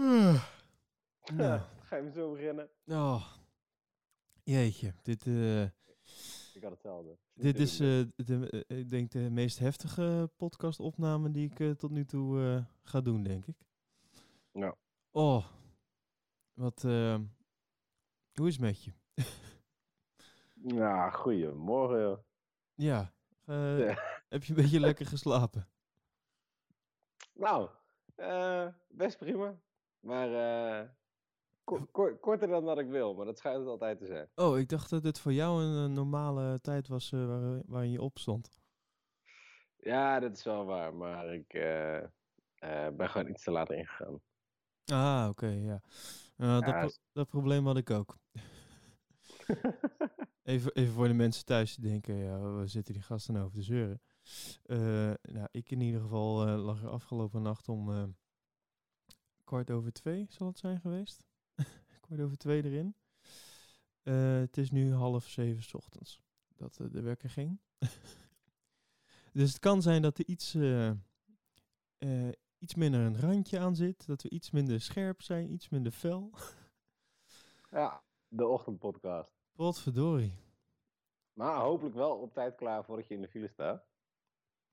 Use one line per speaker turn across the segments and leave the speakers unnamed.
Nou,
Ga je me zo beginnen?
oh. Jeetje, dit, eh,
Ik had hetzelfde.
dit is, eh, de, eh, ik denk, de meest heftige podcastopname die ik tot nu toe eh, ga doen, denk ik.
Ja.
Oh, wat, eh, hoe is het met je?
Ja, goeiemorgen joh.
Ja,
Ja.
heb je een beetje lekker geslapen?
Nou, eh, best prima. Maar eh, ko- ko- korter dan dat ik wil, maar dat schijnt het altijd te zijn.
Oh, ik dacht dat het voor jou een, normale tijd was eh, waar, waarin je opstond.
Ja, dat is wel waar, maar ik eh, eh, ben gewoon iets te laat ingegaan.
Ah, oké, ja. Eh, dat,
Ja,
pro-
is-
dat probleem had ik ook. Even, even voor de mensen thuis die denken, ja, we zitten die gasten over te zeuren. Eh, nou, ik in ieder geval eh, lag er afgelopen nacht om eh, kwart over twee, zal het zijn geweest? kwart over twee erin. Eh, het is nu half zeven 's ochtends dat eh, de wekker ging. dus het kan zijn dat er iets, eh, iets minder een randje aan zit. Dat we iets minder scherp zijn, iets minder fel.
Ja, de ochtendpodcast.
Potverdorie.
Maar hopelijk wel op tijd klaar voordat je in de file staat.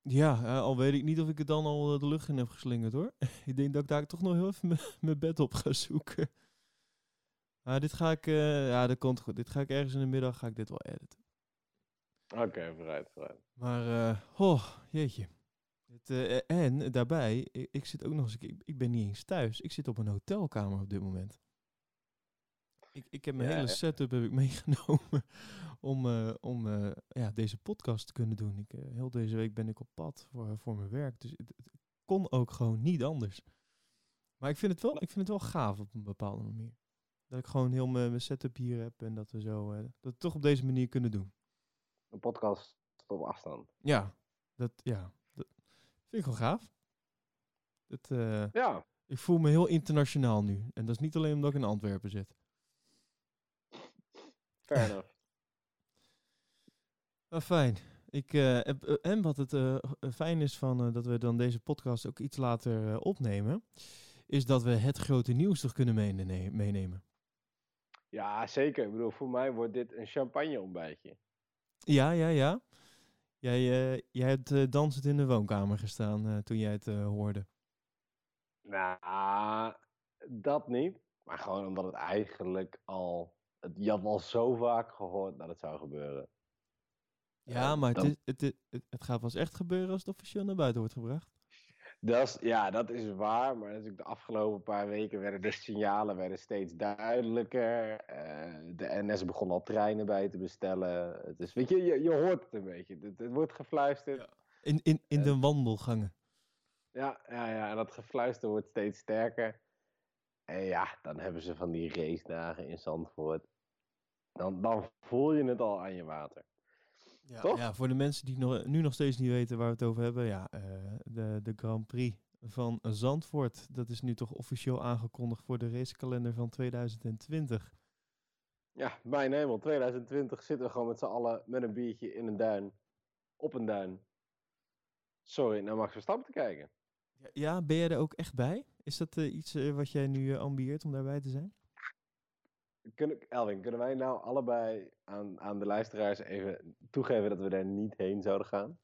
Ja, eh, al weet ik niet of ik het dan al eh, de lucht in heb geslingerd hoor. ik denk dat ik daar toch nog heel even mijn bed op ga zoeken. Maar dit ga ik, eh, ja, dat komt goed. Dit ga ik ergens in de middag, ga ik dit wel editen.
Oké, vooruit, vooruit.
Maar, oh, jeetje. Het, en daarbij, ik, ik zit ook nog eens, ik, ik ben niet eens thuis. Ik zit op een hotelkamer op dit moment. Ik, ik heb mijn
Ja,
hele setup heb ik meegenomen om, eh, om eh, ja, deze podcast te kunnen doen. Ik, eh, heel deze week ben ik op pad voor, voor mijn werk. Dus het, het kon ook gewoon niet anders. Maar ik vind, het wel, ik vind het wel gaaf op een bepaalde manier. Dat ik gewoon heel mijn, mijn setup hier heb en dat we zo dat we het toch op deze manier kunnen doen.
Een podcast op afstand.
Ja, dat, ja, dat vind ik wel gaaf. Dat,
Ja,
ik voel me heel internationaal nu. En dat is niet alleen omdat ik in Antwerpen zit.
Fair enough.
Maar fijn. Ik, heb- eh, en wat het eh, fijn is van dat we dan deze podcast ook iets later opnemen, is dat we het grote nieuws toch kunnen meene- meenemen.
Ja, zeker. Ik bedoel, voor mij wordt dit een champagne ontbijtje.
Ja, ja, ja. Jij, jij hebt dansend in de woonkamer gestaan toen jij het hoorde.
Nou, dat niet. Maar gewoon omdat het eigenlijk al... Je had al zo vaak gehoord dat het zou gebeuren.
Ja,
Eh,
maar het, is, het, het, het, gaat pas echt gebeuren als het officieel naar buiten wordt gebracht.
Dat is, ja, dat is waar. Maar natuurlijk de afgelopen paar weken werden de signalen werden steeds duidelijker. Eh, de NS begon al treinen bij te bestellen. Is, weet je, je, je hoort het een beetje. Het, het wordt gefluisterd.
Ja. In, in, in
Eh.
de wandelgangen.
Ja, ja, ja, en dat gefluister wordt steeds sterker. En ja, dan hebben ze van die race dagen in Zandvoort. Dan, dan voel je het al aan je water.
Ja,
Toch?
ja, voor de mensen die nog, nu nog steeds niet weten waar we het over hebben. Ja, eh, de, de Grand Prix van Zandvoort. Dat is nu toch officieel aangekondigd voor de racekalender van 2020.
Ja, mijn hemel, 2020 zitten we gewoon met z'n allen met een biertje in een duin. Op een duin. Sorry, naar Max Verstappen te kijken.
Ja, ben jij er ook echt bij? Is dat eh, iets eh, wat jij nu ambieert om daarbij te zijn?
Kunnen, Elwin, kunnen wij nou allebei aan, aan de luisteraars even toegeven dat we daar niet heen zouden gaan?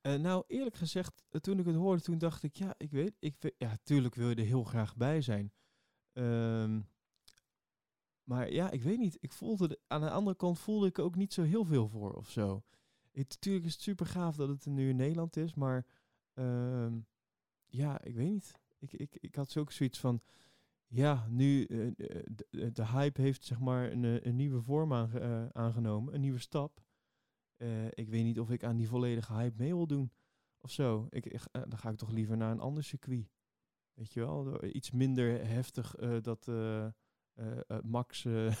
Eh, nou, eerlijk gezegd, eh, toen ik het hoorde, toen dacht ik, ja, ik weet, ik ja, tuurlijk wil je er heel graag bij zijn. Ehm, maar ja, ik weet niet. Ik voelde, de- aan de andere kant voelde ik ook niet zo heel veel voor of zo. Natuurlijk is het super gaaf dat het nu in Nederland is, maar ehm, ja, ik weet niet. Ik, ik, ik had zo ook zoiets van, ja, nu eh, eh, de, de hype heeft zeg maar een, eh, een nieuwe vorm aange- eh, aangenomen, een nieuwe stap. Eh, ik weet niet of ik aan die volledige hype mee wil doen of zo. Ik, ik- eh, dan ga ik toch liever naar een ander circuit. Weet je wel, iets minder heftig eh, dat eh, eh, eh, Max. eh,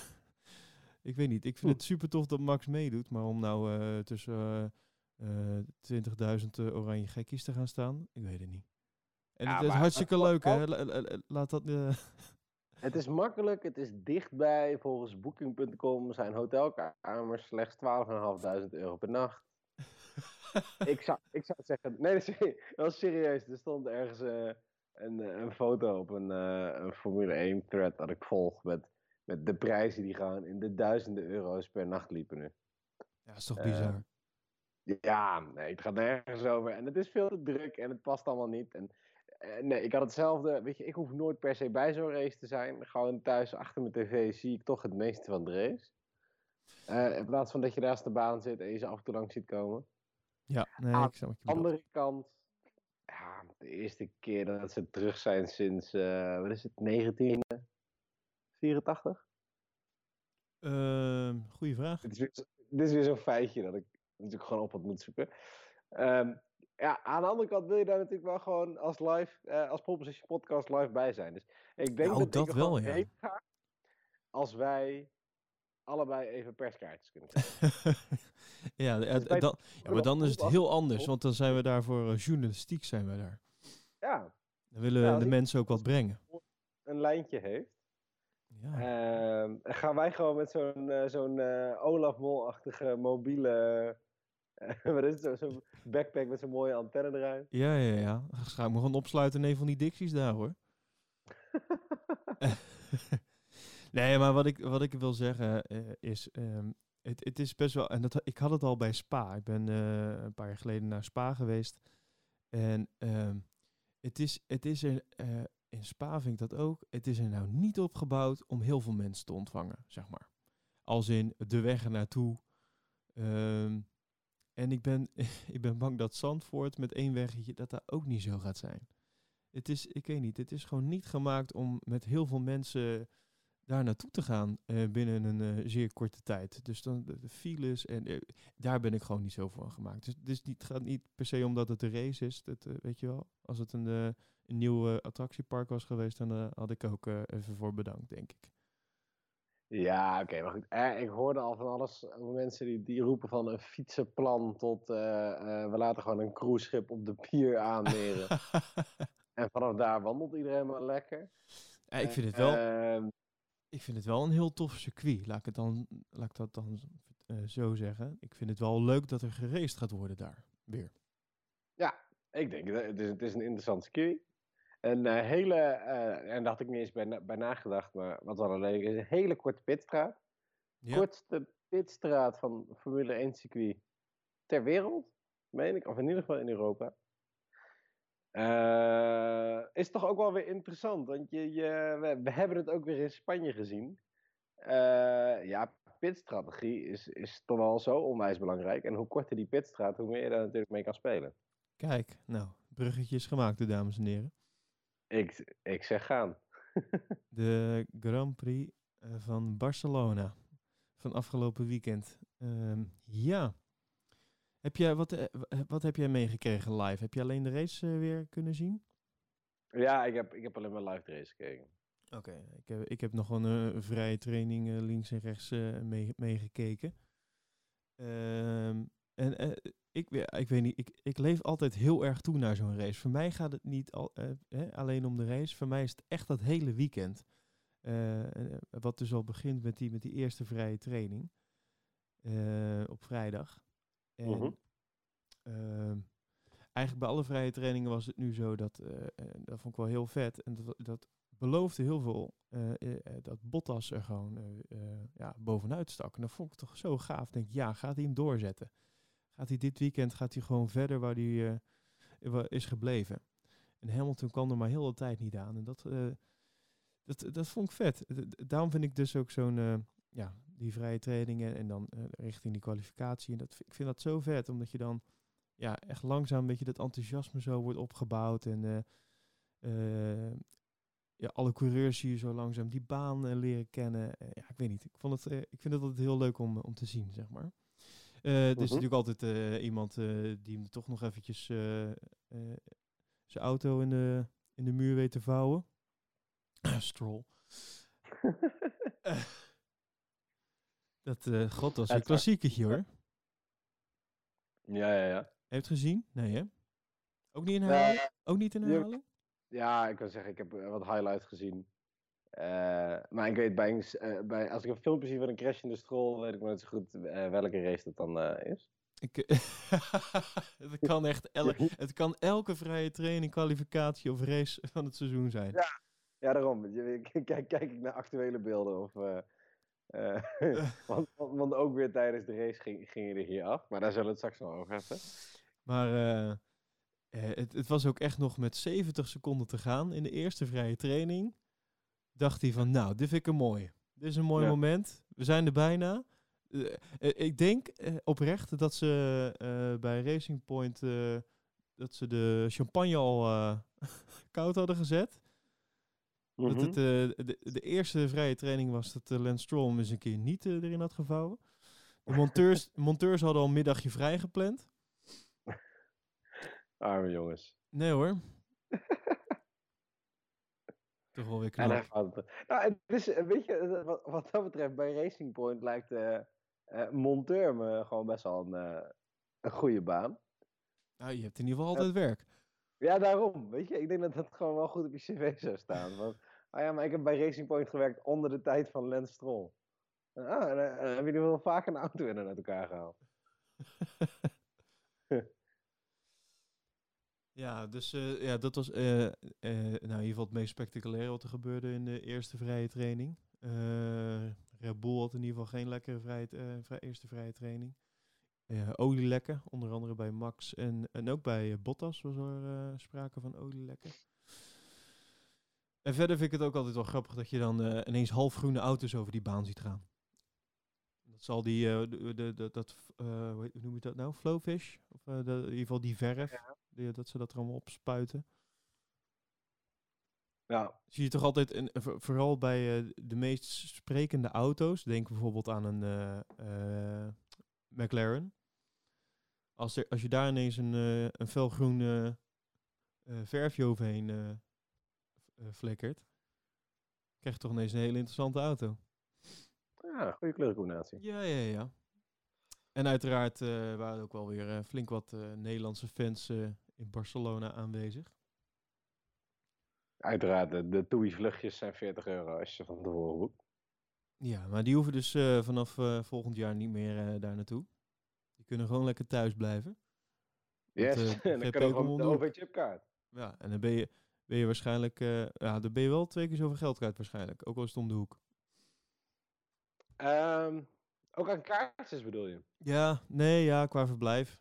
ik weet niet, ik vind het super tof dat Max meedoet, maar om nou eh, tussen eh, eh, 20.000 eh, oranje gekkies te gaan staan, ik weet het niet. En
Ja,
het is
maar-
hartstikke
maar-
leuk, hè? La- la- la- Laat dat. eh,
Het is makkelijk, het is dichtbij. Volgens Booking.com zijn hotelkamers slechts 12.500 euro per nacht. ik, zou, ik zou zeggen, nee, dat is serieus. Er stond ergens, eh, een, een foto op een, een Formule 1 thread dat ik volg met, met de prijzen die gaan in de duizenden euro's per nacht liepen nu.
Ja, is toch bizar.
ja, nee, het gaat nergens over. En het is veel te druk en het past allemaal niet. En nee, ik had hetzelfde. Weet je, ik hoef nooit per se bij zo'n race te zijn. Gewoon thuis achter mijn tv zie ik toch het meeste van de race. Uh, in plaats van dat je naast de baan zit en je ze af en toe langs ziet komen.
Ja, nee, Aan ik
Aan de andere kant, ja, de eerste keer dat ze terug zijn sinds, uh, wat is het, 1984?
Uh, goeie vraag.
Dit is weer, dit is weer zo'n feitje dat ik natuurlijk gewoon op had moeten zoeken. Um, ja, aan de andere kant wil je daar natuurlijk wel gewoon als live, uh, als Proposition Podcast live bij zijn. Dus ik denk
nou,
dat,
dat
ik
wel, ja.
ga als wij allebei even perskaartjes kunnen krijgen.
ja, dus dan, ja, maar dan is het heel anders, want dan zijn we daar voor uh, journalistiek zijn we daar.
Ja.
Dan willen ja, de mensen ook wat brengen.
Een lijntje heeft. Ja. Uh, gaan wij gewoon met zo'n uh, zo'n Olaf Mol-achtige mobiele wat is het? Zo'n backpack met zo'n mooie antenne eruit.
Ja, ja, ja. Ga ik me gewoon opsluiten in een van die dicties daar hoor. nee, maar wat ik, wat ik wil zeggen uh, is, um, het, het is best wel, en dat, ik had het al bij Spa. Ik ben uh, een paar jaar geleden naar Spa geweest. En um, het is, het is er, uh, in Spa vind ik dat ook, het is er nou niet opgebouwd om heel veel mensen te ontvangen, zeg maar. Als in de weg er naartoe. Um, en ik ben, ik ben bang dat Zandvoort met één weggetje, dat dat ook niet zo gaat zijn. Het is, ik weet niet, het is gewoon niet gemaakt om met heel veel mensen daar naartoe te gaan uh, binnen een uh, zeer korte tijd. Dus dan de, files en uh, daar ben ik gewoon niet zo van gemaakt. Dus, dus het gaat niet per se omdat het een race is, dat, weet je wel. Als het een, een nieuw attractiepark was geweest, dan had ik ook even voor bedankt, denk ik.
Ja, oké, maar goed. Eh, ik hoorde al van alles over mensen die, die roepen van een fietsenplan tot uh, uh, we laten gewoon een cruiseschip op de pier aanmeren. en vanaf daar wandelt iedereen maar lekker.
Ja, ik vind het wel. Ehm, ik vind het wel een heel tof circuit. Laat ik, het dan, laat ik dat dan zo zeggen. Ik vind het wel leuk dat er gereest gaat worden daar weer.
Ja, ik denk het is, het is een interessant circuit. Een uh, hele, uh, en daar had ik niet eens bij, bij nagedacht, maar wat wel leuk is, een hele korte pitstraat. Ja. Kortste pitstraat van Formule 1 circuit ter wereld, meen ik, of in ieder geval in Europa. Uh, is toch ook wel weer interessant, want je, je, we, we, hebben het ook weer in Spanje gezien. ja, pitstrategie is, is toch wel zo onwijs belangrijk. En hoe korter die pitstraat, hoe meer je daar natuurlijk mee kan spelen.
Kijk, nou, bruggetjes gemaakt, dames en heren.
Ik, ik zeg gaan.
de Grand Prix eh, van Barcelona van afgelopen weekend. Uh, ja. Heb jij, wat, eh, wat heb jij meegekregen live? Heb je alleen de race uh, weer kunnen zien?
Ja, ik heb, ik heb alleen maar live de race gekeken.
Oké, okay, ik, heb, ik heb nog een, een vrije training links en rechts meegekeken. Mee um, en ik, ik weet niet, ik, ik leef altijd heel erg toe naar zo'n race. Voor mij gaat het niet al, uh, alleen om de race. Voor mij is het echt dat hele weekend. Uh, wat dus al begint met die, met die eerste vrije training. Uh, op vrijdag. En uh -huh. eigenlijk bij alle vrije trainingen was het nu zo dat, dat vond ik wel heel vet. En dat, dat beloofde heel veel dat Bottas er gewoon ja, bovenuit stak. En dat vond ik toch zo gaaf. Ik denk, ja, gaat hij hem doorzetten? Gaat hij dit weekend gaat hij gewoon verder waar hij uh, is gebleven. En Hamilton kwam er maar heel de tijd niet aan. En dat, uh, dat, dat vond ik vet. Daarom vind ik dus ook zo'n, uh, ja, die vrije trainingen en dan richting die kwalificatie. En dat, ik vind dat zo vet, omdat je dan ja, echt langzaam een beetje dat enthousiasme zo wordt opgebouwd. En ja, alle coureurs zie je zo langzaam die baan leren kennen. ja, ik weet niet. Ik, vond het, ik vind het altijd heel leuk om, om te zien, zeg maar. Uh, er is uh-huh. natuurlijk altijd uh, iemand uh, die hem toch nog eventjes zijn auto in de, in de muur weet te vouwen. Stroll. dat, god, dat is een klassieketje hoor.
Ja, ja, ja.
Het gezien? Nee, hè? Ook niet in herhaling? Ook niet in herhaling?
Ja, ik kan zeggen, ik heb wat highlights gezien. Uh, maar ik weet bij, uh, bij, als ik een filmpje zie van een crash in de strol, weet ik maar niet zo goed uh, welke race dat dan is.
Ik, het, kan echt el het kan elke vrije training, kwalificatie of race van het seizoen zijn.
Ja, ja daarom. Kijk, kijk ik naar actuele beelden of... Uh, want, want, ook weer tijdens de race ging, ging je er hier af. Maar daar zullen we het straks nog over hebben.
Maar uh, het, het, was ook echt nog met 70 seconden te gaan in de eerste vrije training. Dacht hij van, nou, dit vind ik een mooi. Dit is een mooi ja. moment. We zijn er bijna. Uh, ik denk uh, oprecht dat ze bij Racing Point dat ze de champagne al koud hadden gezet. Mm -hmm. Dat het de, de, eerste vrije training was dat Lance Stroll eens een keer niet erin had gevouwen. De monteurs, monteurs hadden al een middagje vrij gepland.
Arme jongens.
Nee hoor. Toch wel weer knap.
nou, het is, weet je, wat, wat, dat betreft, bij Racing Point lijkt uh, uh, monteur me gewoon best wel een, uh, een goede baan.
Nou, je hebt in ieder geval altijd werk.
Ja, daarom. Weet je, ik denk dat dat gewoon wel goed op je cv zou staan. Want, ah ja, maar ik heb bij Racing Point gewerkt onder de tijd van Lance Stroll. Ah, en, hebben jullie wel vaak een auto in uit elkaar gehaald.
Ja, dus uh, ja, dat was uh, uh, nou, in ieder geval het meest spectaculaire wat er gebeurde in de eerste vrije training. Red Bull had in ieder geval geen lekkere vrije, vrij, eerste vrije training. olielekken, onder andere bij Max en, en ook bij Bottas was er sprake van olielekken. En verder vind ik het ook altijd wel grappig dat je dan ineens halfgroene auto's over die baan ziet gaan. Dat zal die, de, de, dat, hoe noem je dat nou, flowfish? Of in ieder geval die verf. Ja die, dat ze dat er allemaal opspuiten.
Ja.
Zie je toch altijd, in, vooral bij uh, de meest sprekende auto's, denk bijvoorbeeld aan een uh, uh, McLaren. Als, er, als je daar ineens een, een felgroen verfje overheen flikkert, krijg je toch ineens een hele interessante auto.
Ja, goede kleurcombinatie.
Ja, ja, ja. En uiteraard waren er ook wel weer flink wat Nederlandse fans in Barcelona aanwezig?
Uiteraard, de, de TUI-vluchtjes zijn 40 euro als je van tevoren boekt.
Ja, maar die hoeven dus uh, vanaf uh, volgend jaar niet meer uh, daar naartoe. Die kunnen gewoon lekker thuis blijven.
Yes, en dan kan je gewoon de OV-chipkaart.
Ja, en dan ben je, ben je waarschijnlijk... ja, dan ben je wel twee keer zoveel geld kwijt waarschijnlijk. Ook al is het om de hoek.
Um, ook aan kaartjes bedoel je?
Ja, nee, ja, qua verblijf.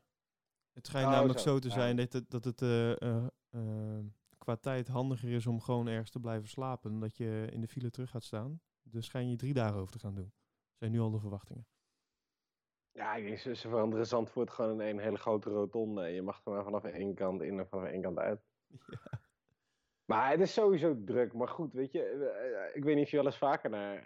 Het schijnt oh, namelijk zo, te zijn dat het, dat het uh, uh, uh, qua tijd handiger is om gewoon ergens te blijven slapen. Dan dat je in de file terug gaat staan. Dus schijn je drie dagen over te gaan doen. Zijn nu al de verwachtingen.
Ja, ik ze, ze veranderen Zandvoort gewoon in een hele grote rotonde. Je mag er maar vanaf één kant in en vanaf één kant uit. Ja. Maar het is sowieso druk. Maar goed, weet je, ik weet niet of je wel eens vaker naar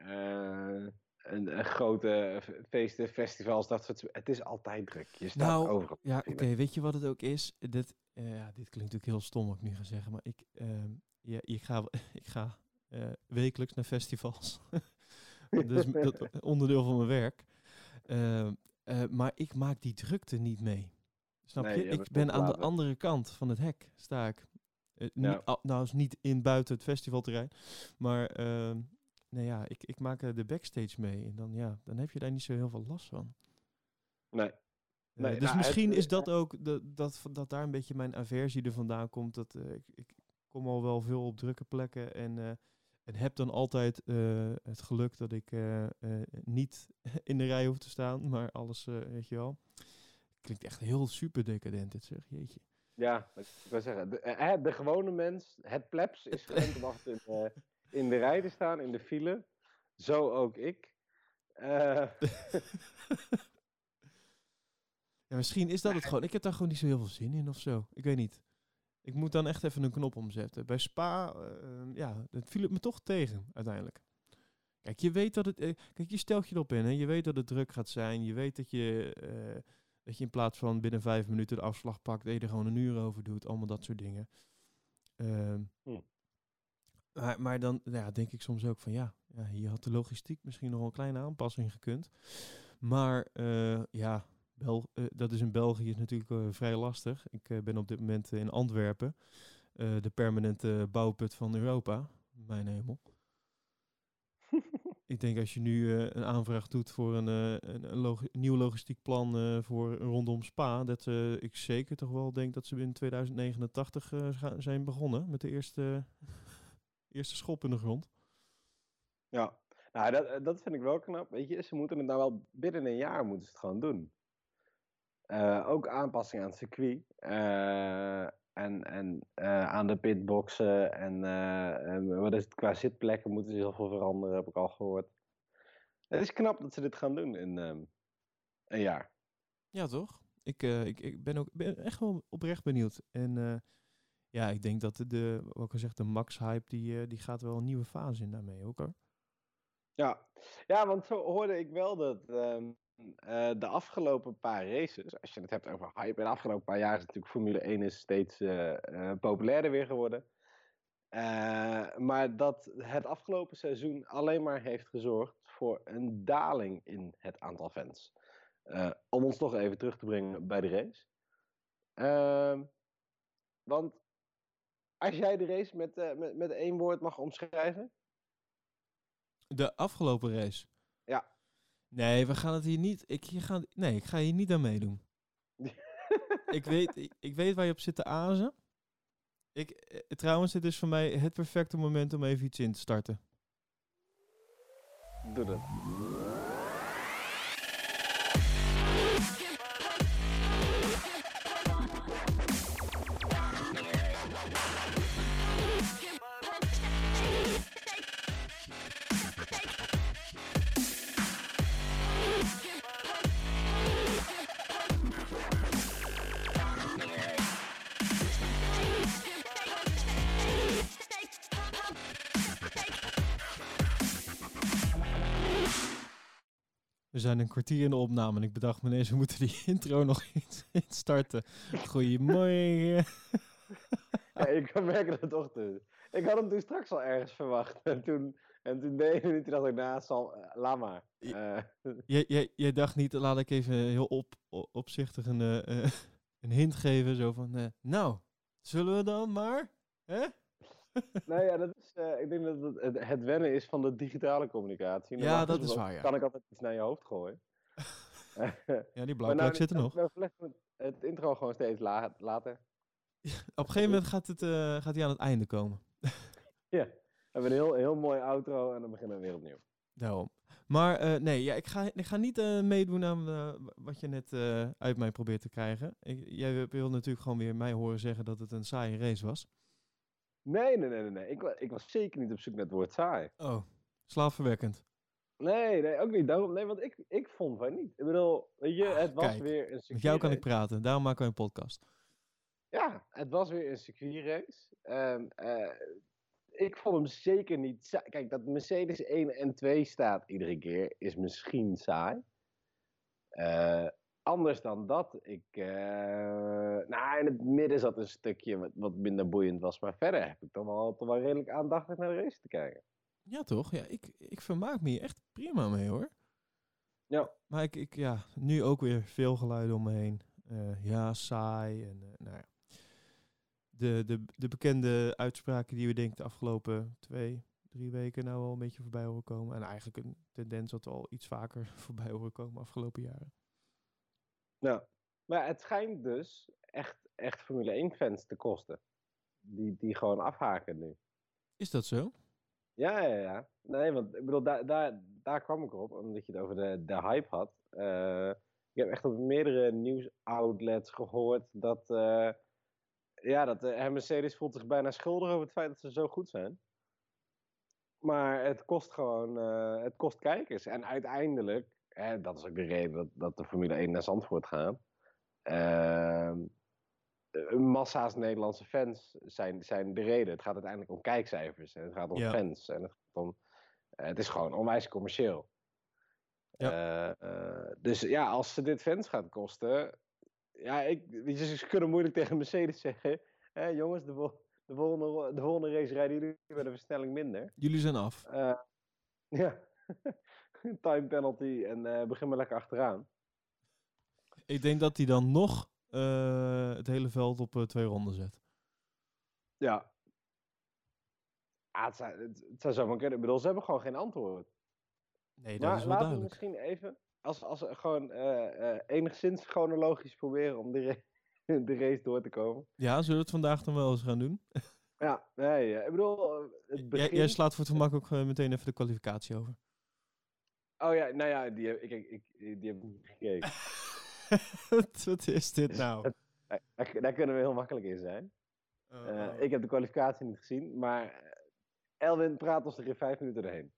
een, een, grote feesten, festivals, dat soort Het is altijd druk. Je staat nou, overal.
Ja, oké. weet je wat het ook is? Dit, uh, dit klinkt natuurlijk heel stom wat ik nu ga zeggen, maar ik, uh, ja, ik ga, ik ga uh, wekelijks naar festivals. dat is dat, onderdeel van mijn werk. Ehm, eh, maar ik maak die drukte niet mee. Snap je? Ik ben aan de andere kant van het hek, sta ik. Ja. Niet, nou, is niet in buiten het festivalterrein, maar ehm, nou ja, ik, ik maak de backstage mee. En dan, ja, dan heb je daar niet zo heel veel last van.
Nee.
nee dus nou, misschien is dat ook, de, dat, dat daar een beetje mijn aversie er vandaan komt. Dat uh, ik, ik kom al wel veel op drukke plekken en, en heb dan altijd uh, het geluk dat ik niet in de rij hoef te staan, maar alles, weet je wel. Klinkt echt heel super decadent, dit zeg, jeetje.
Ja, ik wil zeggen, de, de gewone mens, het plebs, is gewend te wachten in de rij te staan, in de file. Zo ook ik. Uh...
ja, misschien is dat het gewoon. Ik heb daar gewoon niet zo heel veel zin in of zo. Ik weet niet. Ik moet dan echt even een knop omzetten. Bij Spa, uh, ja, het viel het me toch tegen uiteindelijk. Kijk, je weet dat het. Uh, kijk, je stelt je erop in. Hè? Je weet dat het druk gaat zijn. Je weet dat je, dat je in plaats van binnen vijf minuten de afslag pakt, dat je er gewoon een uur over doet. Allemaal dat soort dingen. Ehm, hm. Maar, maar dan ja, denk ik soms ook van ja, ja, hier had de logistiek misschien nog een kleine aanpassing gekund. Maar uh, ja, Bel uh, dat is in België is natuurlijk uh, vrij lastig. Ik ben op dit moment in Antwerpen, de permanente bouwput van Europa. Mijn hemel. ik denk als je nu eh, een aanvraag doet voor een, eh, een, nieuw logistiek plan eh, voor rondom Spa, dat eh, ik zeker toch wel denk dat ze in 2089 eh, gaan- zijn begonnen met de eerste, eerste schop in de grond.
Ja, nou, dat, dat vind ik wel knap. Weet je, ze moeten het nou wel binnen een jaar moeten ze het gewoon doen. Eh, ook aanpassing aan het circuit. eh, en en eh, aan de pitboxen. En eh, en wat is het, qua zitplekken moeten ze heel veel veranderen, heb ik al gehoord. Het is knap dat ze dit gaan doen in ehm, een jaar.
Ja, toch? Ik, eh, ik, ik ben ook ben echt wel oprecht benieuwd. En eh, ja, ik denk dat de, wat ik de Max-hype, die, eh, die gaat wel een nieuwe fase in daarmee ook hoor.
Ja. ja, want zo hoorde ik wel dat ehm, eh, de afgelopen paar races, als je het hebt over hype, in de afgelopen paar jaar is natuurlijk Formule 1 is steeds eh, populairder weer geworden. Maar dat het afgelopen seizoen alleen maar heeft gezorgd voor een daling in het aantal fans. Om ons toch even terug te brengen bij de race. Ehm, want als jij de race met, eh, met, met één woord mag omschrijven.
De afgelopen race.
Ja.
Nee, we gaan het hier niet. Ik, hier ga, nee, ik ga hier niet aan meedoen. ik, weet, ik, ik weet waar je op zit te azen. Ik, eh, trouwens, dit is voor mij het perfecte moment om even iets in te starten.
Doe dat.
We zijn een kwartier in de opname en ik bedacht me ineens, we moeten die intro nog eens instarten. Goedemorgen.
Ja, ik kan merken dat toch doen. Ik had hem toen straks al ergens verwacht. En toen, en toen deed hij dacht ik, nou, zal, eh, laat maar. Eh,
Jij, jij, jij dacht niet, laat ik even heel op, opzichtig een, eh, een hint geven. Zo van, nou, zullen we dan maar? Hè?
Nou ja, dat is, eh, ik denk dat het, het, wennen is van de digitale communicatie.
Ja, dat is waar, ja.
Kan ik altijd iets naar je hoofd gooien.
Ja, die blauwe
nou,
zit er nog.
We verleggen het, het intro gewoon steeds la- later.
Op een gegeven moment gaat, het, eh, gaat hij aan het einde komen.
Ja, we hebben een heel, heel mooi outro en dan beginnen we weer opnieuw.
Daarom. Maar eh, nee, ja, ik, ga, ik ga niet meedoen aan wat je net uit mij probeert te krijgen. Ik, jij wil natuurlijk gewoon weer mij horen zeggen dat het een saaie race was.
Nee, nee, nee, nee. nee. Ik, ik was zeker niet op zoek naar het woord saai.
Oh, slaafverwekkend.
Nee, nee, ook niet. Daarom, nee, want ik, ik vond van niet. Ik bedoel, weet je,
Ah,
het was
kijk,
weer een
Met jou kan ik
circuitrace.
praten, daarom maken we een podcast.
Ja, het was weer een circuitrace. Ehm, eh, ik vond hem zeker niet saai. Kijk, dat Mercedes 1 en 2 staat iedere keer is misschien saai. Eh, anders dan dat, ik... eh, nou, in het midden zat een stukje wat, wat minder boeiend was. Maar verder heb ik toch wel, toch wel redelijk aandachtig naar de race te kijken.
Ja, toch? Ja, ik, ik vermaak me hier echt prima mee hoor.
Ja.
Maar ik, ik, ja, nu ook weer veel geluiden om me heen. Eh, ja, saai. En, eh, nou ja. de, de, de bekende uitspraken die we denk ik de afgelopen twee, drie weken nou al een beetje voorbij horen komen. En eigenlijk een tendens dat we al iets vaker voorbij horen komen afgelopen jaren.
Ja. Maar het schijnt dus echt, echt Formule 1-fans te kosten. Die, die gewoon afhaken nu.
Is dat zo?
Ja, ja, ja. Nee, want ik bedoel, daar, daar, daar kwam ik op, omdat je het over de, de hype had. Eh, ik heb echt op meerdere nieuwsoutlets gehoord dat, eh, ja, dat de Mercedes voelt zich bijna schuldig over het feit dat ze zo goed zijn. Maar het kost gewoon, eh, het kost kijkers. En uiteindelijk, hè, dat is ook de reden dat, dat de Formule 1 naar Zandvoort gaat. Ehm, eh, massa's Nederlandse fans zijn, zijn de reden. Het gaat uiteindelijk om kijkcijfers. En het gaat om
Ja.
fans. En het, gaat om, eh, het is gewoon onwijs commercieel. Eh, eh, dus ja, als ze dit fans gaat kosten. Ja, ik, weet je, ze kunnen moeilijk tegen Mercedes zeggen. Hé, jongens, de, vol- de, volgende, de volgende race rijden jullie met een versnelling minder.
Jullie zijn af.
Ja, time penalty en eh, begin maar lekker achteraan.
Ik denk dat hij dan nog eh, het hele veld op eh, twee ronden zet.
Ja. Ah, het, zou, het, het zou zomaar kunnen. Ik bedoel, ze hebben gewoon geen antwoord.
Nee, dat
maar
is wel
laten we misschien even, als, als we gewoon enigszins chronologisch proberen om de, ra- de race door te komen.
Ja, zullen we het vandaag dan wel eens gaan doen?
Ja, nee, ik bedoel, het
Jij,
begin...
jij slaat voor het gemak ook meteen even de kwalificatie over.
Oh ja, nou ja, die heb ik, ik, ik- die heb niet gekeken.
Wat wat is dit nou?
Daar, daar- kunnen we heel makkelijk in zijn.
Oh,
Eh,
oh.
ik heb de kwalificatie niet gezien, maar Elwin praat ons er in vijf minuten doorheen.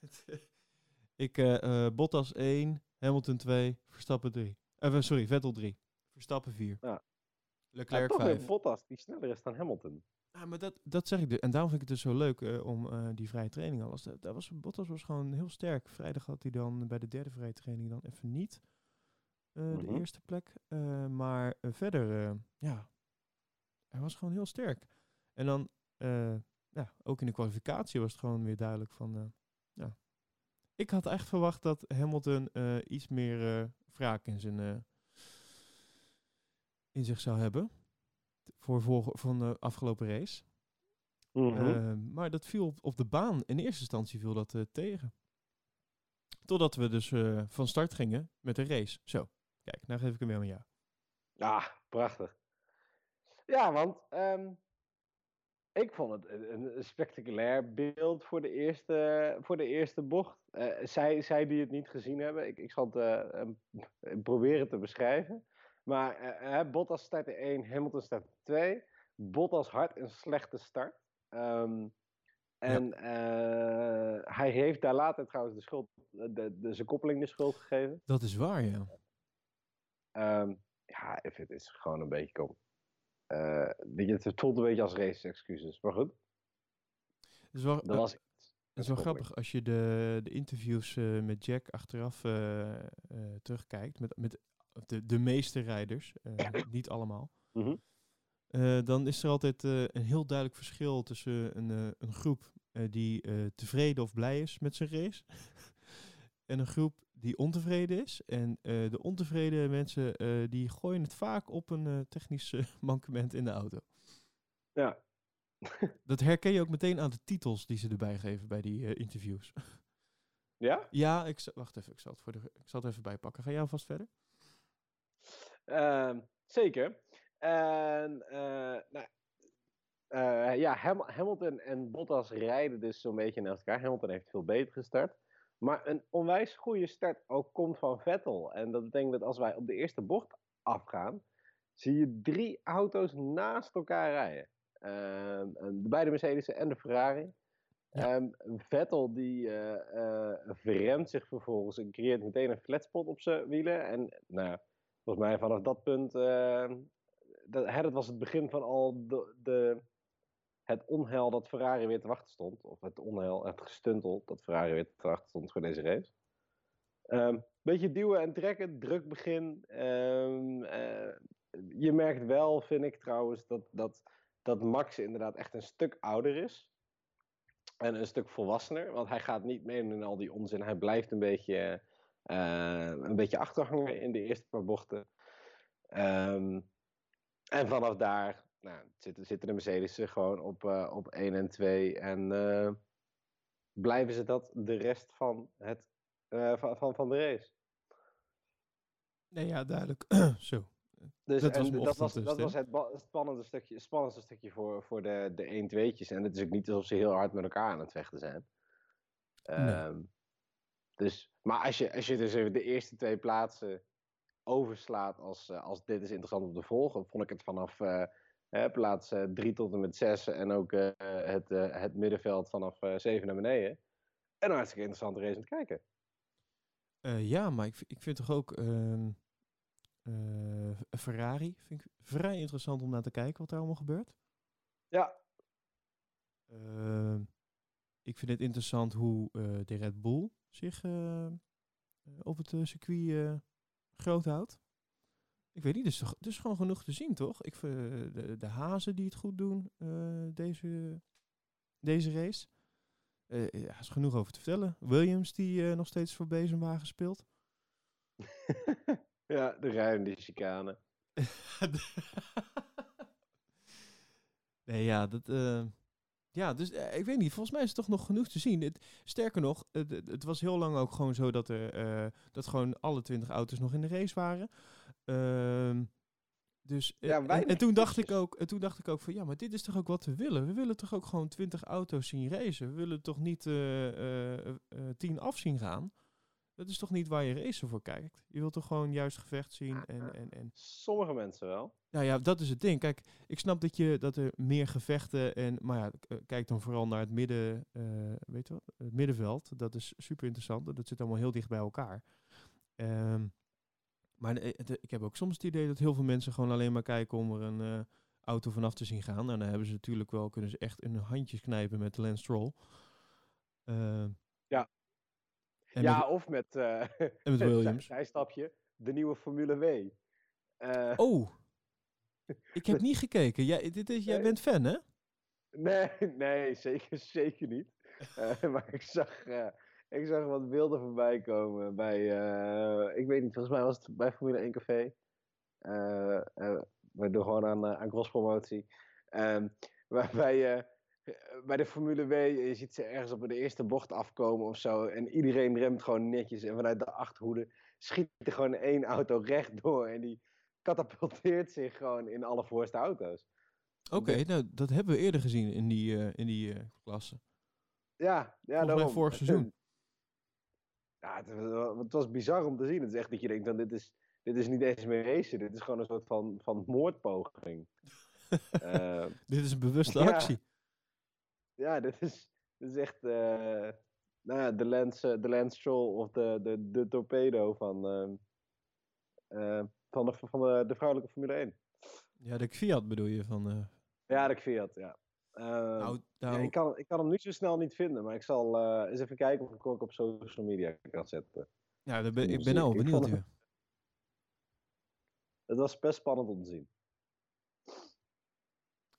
ik, eh, Bottas 1, Hamilton 2, Verstappen 3. Eh, sorry, Vettel 3. Verstappen 4.
Ja.
Leclerc
maar toch weer
5.
Bottas die sneller is dan Hamilton.
Ja, maar dat, dat zeg ik dus. En daarom vind ik het dus zo leuk eh, om eh, die vrije training alles. Dat, dat was, Bottas was gewoon heel sterk. Vrijdag had hij dan bij de derde vrije training dan even niet eh, de
Mhm.
eerste plek. Maar verder, ja, hij was gewoon heel sterk. En dan, ja, ook in de kwalificatie was het gewoon weer duidelijk van, ja. Ik had echt verwacht dat Hamilton iets meer wraak in zijn, in zich zou hebben. Voor, voor van de afgelopen race.
Mhm.
Eh, maar dat viel op, op de baan. In eerste instantie viel dat eh, tegen. Totdat we dus eh, van start gingen met een race. Zo, kijk, nou geef ik hem weer aan jou.
Ah, prachtig. Ja, want ehm, ik vond het een, een spectaculair beeld voor de eerste, voor de eerste bocht. Zij, zij die het niet gezien hebben, ik, ik zal het proberen te beschrijven. Maar eh, eh, Bottas startte 1, Hamilton startte 2. Bottas hard een slechte start. Ehm, en eh, hij heeft daar later trouwens de schuld, de, de, de, zijn koppeling de schuld gegeven.
Dat is waar, ja.
Ehm, ja, het is gewoon een beetje kom. Eh, je, het voelt een beetje als race-excuses, maar goed.
Het is wel,
Dat
eh,
was
het is wel grappig als je de, de interviews eh, met Jack achteraf eh, eh, terugkijkt. Met, met de, de meeste rijders, eh, niet allemaal.
Mhm.
Eh, dan is er altijd eh, een heel duidelijk verschil tussen een, een groep die tevreden of blij is met zijn race. en een groep die ontevreden is. En de ontevreden mensen die gooien het vaak op een technisch mankement in de auto.
Ja.
Dat herken je ook meteen aan de titels die ze erbij geven bij die interviews.
Ja?
ja, ik wacht even, ik zal, het voor de, ik zal het even bijpakken. Ga jij alvast verder?
Ehm, zeker. En, eh, nou, eh, ja, Ham- Hamilton en Bottas rijden dus zo'n beetje naast elkaar. Hamilton heeft veel beter gestart. Maar een onwijs goede start ook komt van Vettel. En dat betekent dat als wij op de eerste bocht afgaan, zie je drie auto's naast elkaar rijden. Ehm, de beide Mercedes en de Ferrari.
Ja.
Ehm, Vettel die eh, verremt zich vervolgens en creëert meteen een flatspot op zijn wielen. En nou, volgens mij vanaf dat punt, eh, dat, was het begin van al de, de, het onheil dat Ferrari weer te wachten stond. Of het onheil, het gestuntel dat Ferrari weer te wachten stond voor deze race. Ehm beetje duwen en trekken, druk begin. Ehm, eh, je merkt wel, vind ik trouwens, dat, dat, dat Max inderdaad echt een stuk ouder is. En een stuk volwassener, want hij gaat niet mee in al die onzin. Hij blijft een beetje, een beetje achterhangen in de eerste paar bochten. Ehm, en vanaf daar nou, zitten, zitten de Mercedes gewoon op, eh, op 1 en 2. En eh, blijven ze dat de rest van, het, eh, van, van, van de race.
Nee, ja, duidelijk. Zo.
Dus
Dat was
dat was, dat het spannende stukje, spannendste stukje voor, voor de, de 1 2'tjes. En het is ook niet alsof ze heel hard met elkaar aan het vechten zijn.
Nee.
Ehm, dus, maar als je, als je dus even de eerste twee plaatsen overslaat als, eh, als dit is interessant om te volgen, vond ik het vanaf eh, hè, plaats 3 tot en met 6 en ook eh, het, eh, het middenveld vanaf 7 naar beneden. En een hartstikke interessante race om te kijken.
Eh, ja, maar ik, ik vind toch ook ehm, eh, Ferrari vind ik vrij interessant om naar te kijken wat daar allemaal gebeurt.
Ja,
Ehm, ik vind het interessant hoe eh, de Red Bull zich eh, eh, op het eh, circuit groot houdt. Ik weet niet, er is, gewoon genoeg te zien, toch? Ik de, de hazen die het goed doen deze, deze race. Eh ja, is genoeg over te vertellen. Williams die nog steeds voor Bezemwagen speelt.
ja de ruimte chicane.
nee, ja, dat, Ja, dus eh, ik weet niet, volgens mij is het toch nog genoeg te zien. Het, sterker nog, het, het- was heel lang ook gewoon zo dat, er, eh, dat gewoon alle 20 auto's nog in de race waren. Ehm, dus, eh,
Ja,
en, en toen dacht ik ook, en toen dacht ik ook van ja, maar dit is toch ook wat we willen. We willen toch ook gewoon 20 auto's zien racen. We willen toch niet 10 af zien gaan. Dat is toch niet waar je racen voor kijkt. Je wilt toch gewoon juist gevecht zien en, en, en
Sommige mensen wel.
nou ja, dat is het ding. Kijk, ik snap dat, je, dat er meer gevechten en... Maar ja, eh, kijk dan vooral naar het midden... eh, weet je wat? Het middenveld. Dat is super interessant. Dat zit allemaal heel dicht bij elkaar. Ehm, maar eh, ik heb ook soms het idee dat heel veel mensen gewoon alleen maar kijken om er een auto vanaf te zien gaan. En dan hebben ze natuurlijk wel, kunnen ze echt hun handjes knijpen met Lance Stroll. Ehm. En
ja,
met,
of met,
en met Williams.
zijstapje, de nieuwe Formule W. Eh,
Oh, ik heb niet gekeken. Jij, dit is, jij
Nee.
bent fan, hè?
Nee, nee, zeker, zeker niet. Eh, maar ik zag, ik zag wat beelden voorbij komen bij, ik weet niet, volgens mij was het bij Formule 1 Café. We doen gewoon aan, aan crosspromotie. Ehm waarbij bij de Formule W, je ziet ze ergens op de eerste bocht afkomen of zo. En iedereen remt gewoon netjes. En vanuit de achterhoede schiet er gewoon één auto rechtdoor. En die katapulteert zich gewoon in alle voorste auto's.
Oké, nou, dat hebben we eerder gezien in die, eh, in die eh, klasse.
Ja, ja daarom.
vorig seizoen.
Ja, het, was- het was bizar om te zien. Het is echt dat je denkt, dan, dit, is, dit is niet eens meer racen. Dit is gewoon een soort van, van moordpoging. Eh,
Dit is een bewuste actie.
ja, dit is, dit is echt eh, nou ja, de Lance, eh, de Lance Stroll of de, de, de torpedo van, ehm, eh, van, de, van de, de vrouwelijke Formule 1.
Ja, de Fiat bedoel je van...
Ja, de Fiat, ja. Eh,
nou,
ja,
nou,
ik, kan, ik kan hem nu zo snel niet vinden, maar ik zal eens even kijken of ik hem ook op social media kan zetten.
ja, ben, ik ben nou benieuwd. Ja.
Het was best spannend om te zien.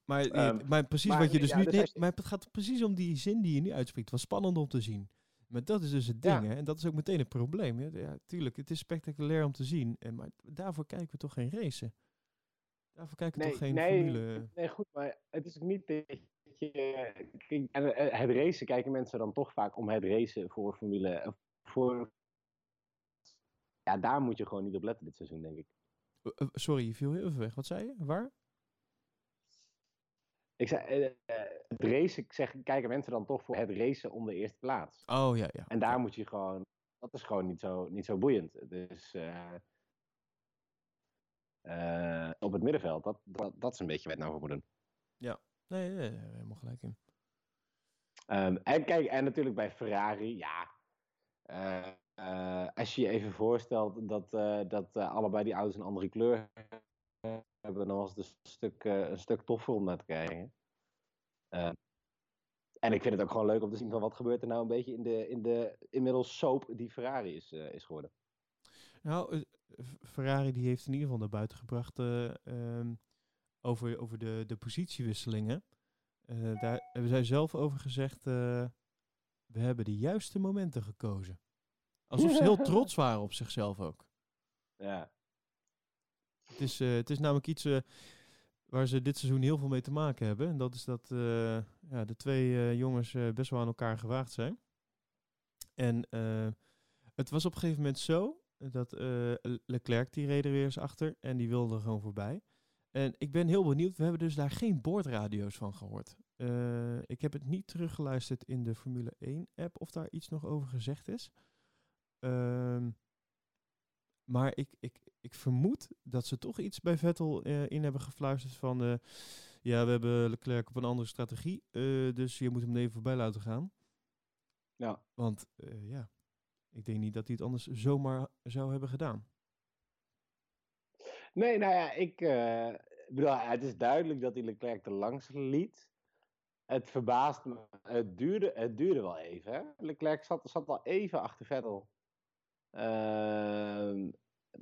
Maar,
Ehm,
maar precies
maar,
wat je dus
ja,
nu...
dus
nee, maar het gaat precies om die zin die je nu uitspreekt. Het was spannend om te zien. Maar dat is dus het
Ja.
ding, hè. En dat is ook meteen het probleem. hè. Ja, tuurlijk, het is spectaculair om te zien. En, maar daarvoor kijken we toch geen racen? Daarvoor kijken we
Nee,
toch geen
nee,
formule...
nee, goed, maar het is ook niet dat je... en, eh, het racen kijken mensen dan toch vaak om het racen voor Formule... eh, Voor, ja, daar moet je gewoon niet op letten dit seizoen, denk ik.
Eh, eh, sorry, je viel heel even weg. Wat zei je? Waar?
Ik zei, eh, eh, het racen zeg, kijken mensen dan toch voor het racen om de eerste plaats.
Oh, ja, ja.
En daar moet je gewoon... Dat is gewoon niet zo, niet zo boeiend. Dus... eh, eh, op het middenveld, dat, dat, dat is een beetje het nou voor moet doen.
Nee, nee, nee, helemaal gelijk in.
Ehm, en kijk, en natuurlijk bij Ferrari, ja. als je je even voorstelt dat, dat allebei die auto's een andere kleur hebben, dan was het een stuk, eh, een stuk toffer om naar te kijken. Eh, en ik vind het ook gewoon leuk om te zien van wat gebeurt er nou een beetje in de, in de inmiddels soap die Ferrari is, eh, is geworden.
Nou, Ferrari die heeft in ieder geval naar buiten gebracht eh, ehm, over, over de, de positiewisselingen. Daar hebben zij zelf over gezegd, we hebben de juiste momenten gekozen. Alsof ze heel trots waren op zichzelf ook.
Ja,
Het is, eh, het is namelijk iets eh, waar ze dit seizoen heel veel mee te maken hebben. En dat is dat eh, ja, de twee jongens best wel aan elkaar gewaagd zijn. En het was op een gegeven moment zo dat Leclerc die reed er weer eens achter en die wilde gewoon voorbij. En ik ben heel benieuwd, we hebben dus daar geen boordradio's van gehoord. Eh, ik heb het niet teruggeluisterd in de Formule 1 app of daar iets nog over gezegd is. Ehm, maar ik, ik, ik vermoed dat ze toch iets bij Vettel eh, in hebben gefluisterd van... eh, ja, we hebben Leclerc op een andere strategie, eh, dus je moet hem even voorbij laten gaan.
ja.
Want ja, ik denk niet dat hij het anders zomaar zou hebben gedaan.
Nee, nou ja, ik bedoel, het is duidelijk dat hij Leclerc te langs liet. Het verbaast me. Het duurde, het duurde wel even. Hè? Leclerc zat, zat al even achter Vettel. Ehm,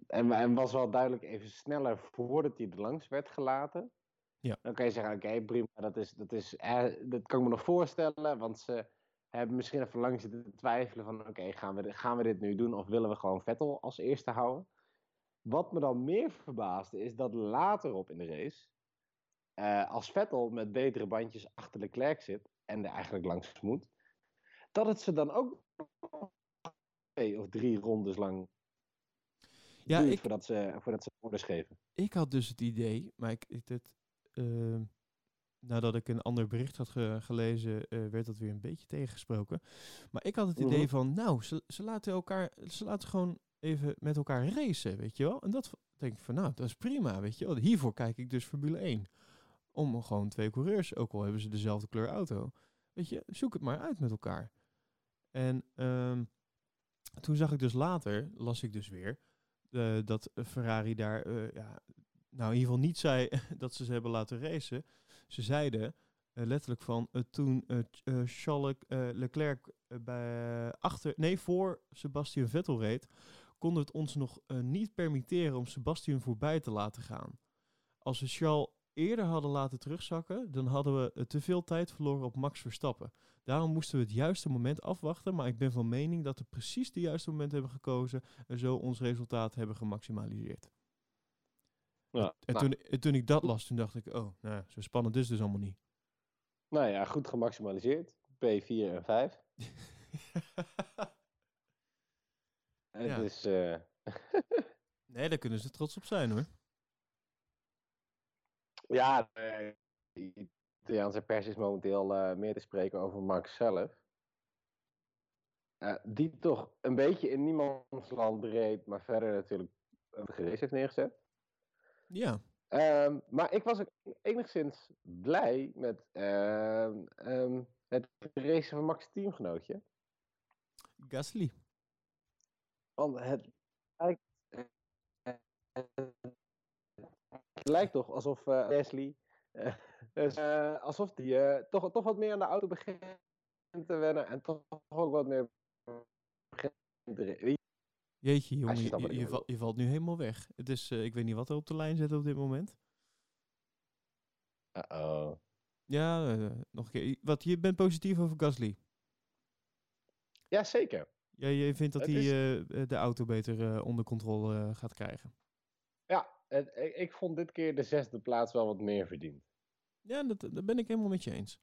en, en was wel duidelijk even sneller voordat hij er langs werd gelaten.
Ja.
Dan kan je zeggen, oké, prima, dat, is, dat, is, eh, dat kan ik me nog voorstellen. Want ze hebben misschien even lang zitten twijfelen van, oké, gaan, we, dit- gaan we dit nu doen of willen we gewoon Vettel als eerste houden? Wat me dan meer verbaasde is dat later op in de race, eh, als Vettel met betere bandjes achter Leclerc zit, en er eigenlijk langs moet, dat het ze dan ook twee of drie rondes lang
Ja, ik,
voordat, ze, voordat ze orders geven.
ik had dus het idee, maar ik, ik het, ehm, nadat ik een ander bericht had ge- gelezen, eh, werd dat weer een beetje tegengesproken. Maar ik had het idee
Mhm.
van, nou, ze, ze laten elkaar, ze laten gewoon even met elkaar racen, weet je wel. En dat denk ik van, nou, dat is prima, weet je wel. Hiervoor kijk ik dus Formule 1. Om gewoon twee coureurs, ook al hebben ze dezelfde kleur auto. Weet je, zoek het maar uit met elkaar. En ehm, toen zag ik dus later, las ik dus weer, eh, dat Ferrari daar, eh, ja, nou in ieder geval niet zei dat ze ze hebben laten racen. Ze zeiden eh, letterlijk van toen Ch- Charles Leclerc bij, achter, nee, voor Sebastian Vettel reed, konden het ons nog niet permitteren om Sebastian voorbij te laten gaan. Als we Charles eerder hadden laten terugzakken, dan hadden we te veel tijd verloren op Max Verstappen. Daarom moesten we het juiste moment afwachten, maar ik ben van mening dat we precies de juiste moment hebben gekozen en zo ons resultaat hebben gemaximaliseerd.
Ja,
En
nou,
toen, en toen ik dat las, toen dacht ik, oh, nou, zo spannend is het dus allemaal niet.
nou ja, goed gemaximaliseerd. P4 en 5. Het
Ja.
is... eh,
nee, daar kunnen ze trots op zijn hoor.
Ja, eh, de Italiaanse pers is momenteel eh, meer te spreken over Max zelf. Eh, die toch een beetje in niemands land reed, maar verder natuurlijk een race heeft neergezet.
Ja,
Ehm, maar ik was ook enigszins blij met ehm, ehm, het racen van Max' teamgenootje.
Gasly.
Want het lijkt, eh, het lijkt toch alsof eh Leslie, eh, dus, eh, alsof die eh, toch, toch wat meer aan de auto begint te wennen en toch ook wat meer begint te re-
Jeetje, jongen,
je
val- valt nu helemaal weg. Het is, eh, ik weet niet wat er op de lijn zit op dit moment.
Uh-oh.
Ja, eh, nog een keer. Wat, je bent positief over Gasly.
Ja, zeker.
Jij je vindt dat
Het
hij
is-
eh, eh, de auto beter eh, onder controle eh, gaat krijgen.
Het, ik, vond dit keer de zesde plaats wel wat meer verdiend.
Ja, dat, dat ben ik helemaal met je eens.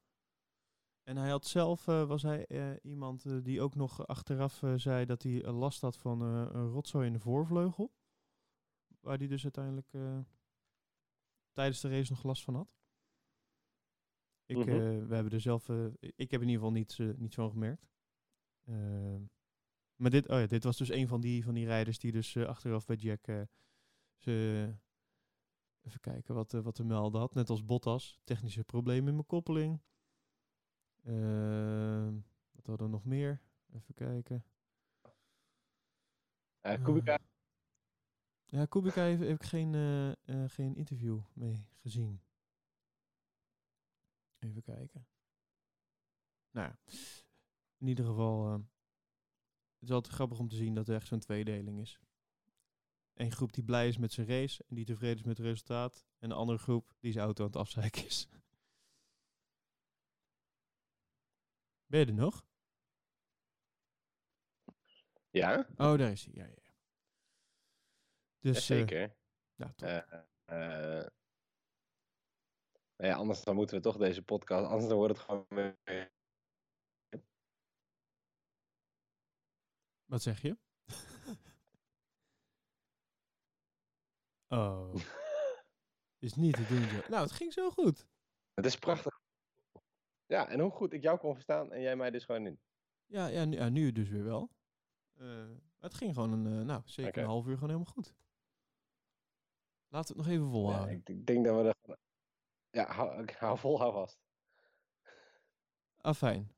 En hij had zelf, eh, was hij eh, iemand eh, die ook nog achteraf zei dat hij last had van een rotzooi in de voorvleugel. Waar hij dus uiteindelijk tijdens de race nog last van had. Ik,
Mhm.
we hebben er zelf, ik heb in ieder geval niets, eh, niets van gemerkt. Maar dit, oh ja, dit was dus een van die, van die rijders die dus achteraf bij Jack ze, even kijken wat, eh, wat te melden had. Net als Bottas, technische problemen in mijn koppeling. Ehm, wat hadden we nog meer? Even kijken.
Eh Kubica,
Ja, Kubica heb, heb ik geen, eh, geen interview mee gezien. Even kijken. Nou in ieder geval, het is altijd grappig om te zien dat er echt zo'n tweedeling is. Eén groep die blij is met zijn race en die tevreden is met het resultaat. En een andere groep die zijn auto aan het afzeiken is. Ben je er nog?
ja,
Oh, daar is hij. Ja, ja, ja. Dus, eh,
zeker.
nou, top.
Eh, eh, ja, anders dan moeten we toch deze podcast, anders dan wordt het gewoon weer
Wat zeg je? oh. Is niet te doen. Nou, het ging zo goed.
Het is prachtig. Ja, en hoe goed ik jou kon verstaan en jij mij dus gewoon.
Ja, ja, nu, ja nu dus weer wel. Eh, het ging gewoon een, eh, nou, zeker een half uur gewoon helemaal goed. Laten we het nog even
Ja,
volhouden.
ik, ik denk dat we er... Ja, hou, ik hou vol, hou vast.
Afijn.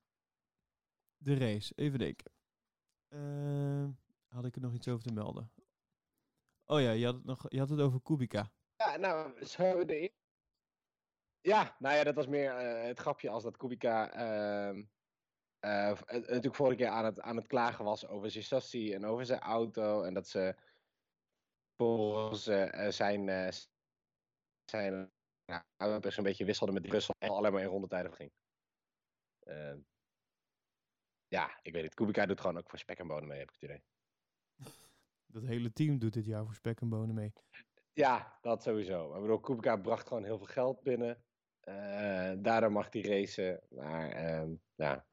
De race, even denken. Eh, had ik er nog iets over te melden? Oh ja, je had het, nog, je had het over Kubica.
Ja, nou, zo de... Ja, nou ja, dat was meer eh, het grapje als dat Kubica ehm, eh, eh, natuurlijk vorige keer aan het, aan het klagen was over zijn chassis en over zijn auto. En dat ze volgens zijn, zijn een beetje wisselden met die Russell en alleen maar in rondetijden ging. Ehm, ja, ik weet het. Kubica doet gewoon ook voor spek en bonen mee, heb ik het idee.
Dat hele team doet dit jaar voor spek en bonen mee.
Ja, dat sowieso. Maar bedoel, Kubica bracht gewoon heel veel geld binnen. Uh, daardoor mag hij racen. Maar ehm, ja.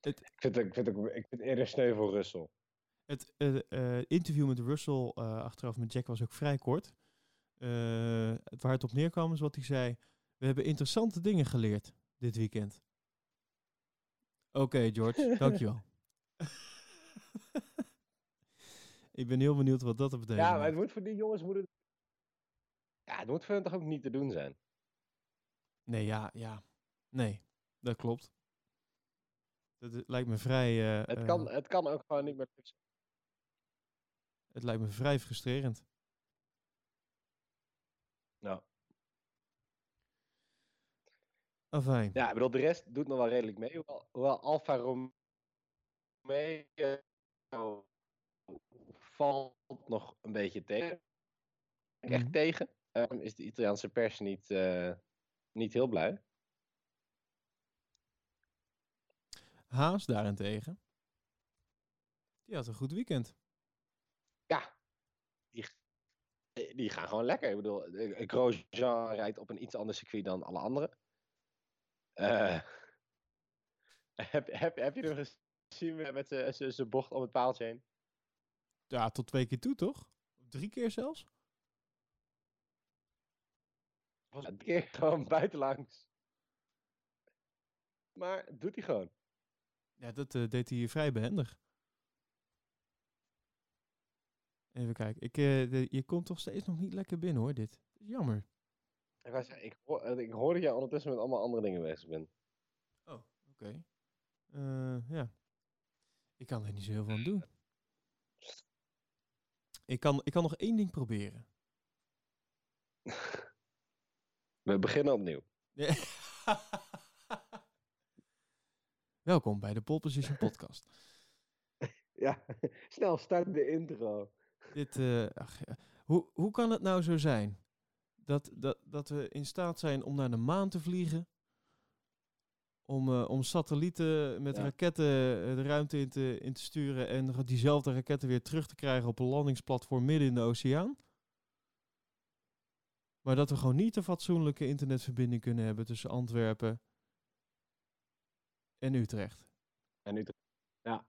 Het,
ik, vind het, ik, vind ik vind eerder sneu voor Russell.
Het uh, interview met Russell achteraf met Jack was ook vrij kort. waar het op neerkwam is wat hij zei. We hebben interessante dingen geleerd dit weekend. Oké, George, dankjewel. ik ben heel benieuwd wat dat betekent.
Ja, maar het moet voor die jongens moet het... Ja, het moet voor hen toch ook niet te doen zijn.
Nee, ja, ja. Nee, dat klopt. Dat lijkt me vrij...
Uh, het, kan, het kan ook gewoon niet meer
Het lijkt me vrij frustrerend.
Nou.
Afijn.
Ja, ik bedoel, de rest doet nog wel redelijk mee. Hoewel, hoewel Alfa Romeo valt nog een beetje tegen. Echt mm -hmm. tegen. Um, is de Italiaanse pers niet, uh, niet heel blij.
Haas daarentegen. Die had een goed weekend.
Ja, die, die gaan gewoon lekker. Ik bedoel, Grosjean rijdt op een iets ander circuit dan alle anderen. Uh, heb, heb, heb je hem gezien met zijn bocht om het paaltje heen?
Ja, tot twee keer toe, toch? Drie keer zelfs?
Was een keer gewoon buitenlangs. Maar doet hij gewoon.
Ja, dat uh, deed hij vrij behendig. Even kijken. Ik, uh, de, je komt toch steeds nog niet lekker binnen hoor, dit. Jammer.
Ik, was, ik, hoor, ik hoor dat je ondertussen met allemaal andere dingen bezig bent.
Oh, oké. Okay. Uh, ja. Ik kan er niet zo heel veel aan doen. Ik kan, ik kan nog één ding proberen.
We beginnen opnieuw.
Welkom bij de Pole Position Podcast.
ja, snel start de intro.
Dit, uh, ach, ja. hoe, hoe kan het nou zo zijn dat, dat, dat we in staat zijn om naar de maan te vliegen? Om, uh, om satellieten met ja. raketten de ruimte in te, in te sturen en diezelfde raketten weer terug te krijgen op een landingsplatform midden in de oceaan? Maar dat we gewoon niet een fatsoenlijke internetverbinding kunnen hebben tussen Antwerpen en Utrecht.
En Utrecht, ja.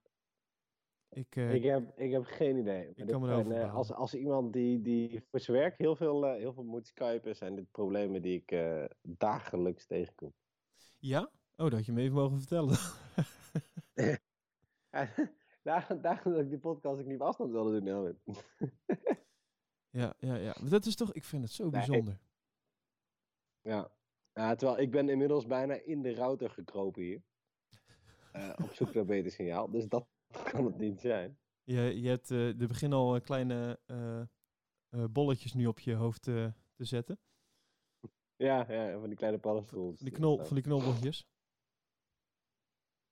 Ik, uh,
ik, heb, ik heb geen idee.
Ik kan me en,
als, als iemand die, die voor zijn werk heel veel, uh, heel veel moet skypen, zijn dit problemen die ik dagelijks tegenkom.
Ja? Oh, dat had je me even mogen vertellen.
Dagen daar dat ik die podcast ik niet op afstand wilde doen.
Ja, ja, ja. Maar dat is toch, ik vind het zo nee, bijzonder.
Ja. ja, terwijl ik ben inmiddels bijna in de router gekropen hier. Uh, op zoek naar beter signaal. Dus dat kan het niet zijn.
Je, je hebt uh, er begin al kleine uh, bolletjes nu op je hoofd te zetten.
Ja, ja, van die kleine paddenstoels.
Van die, knol, van die knolbolletjes.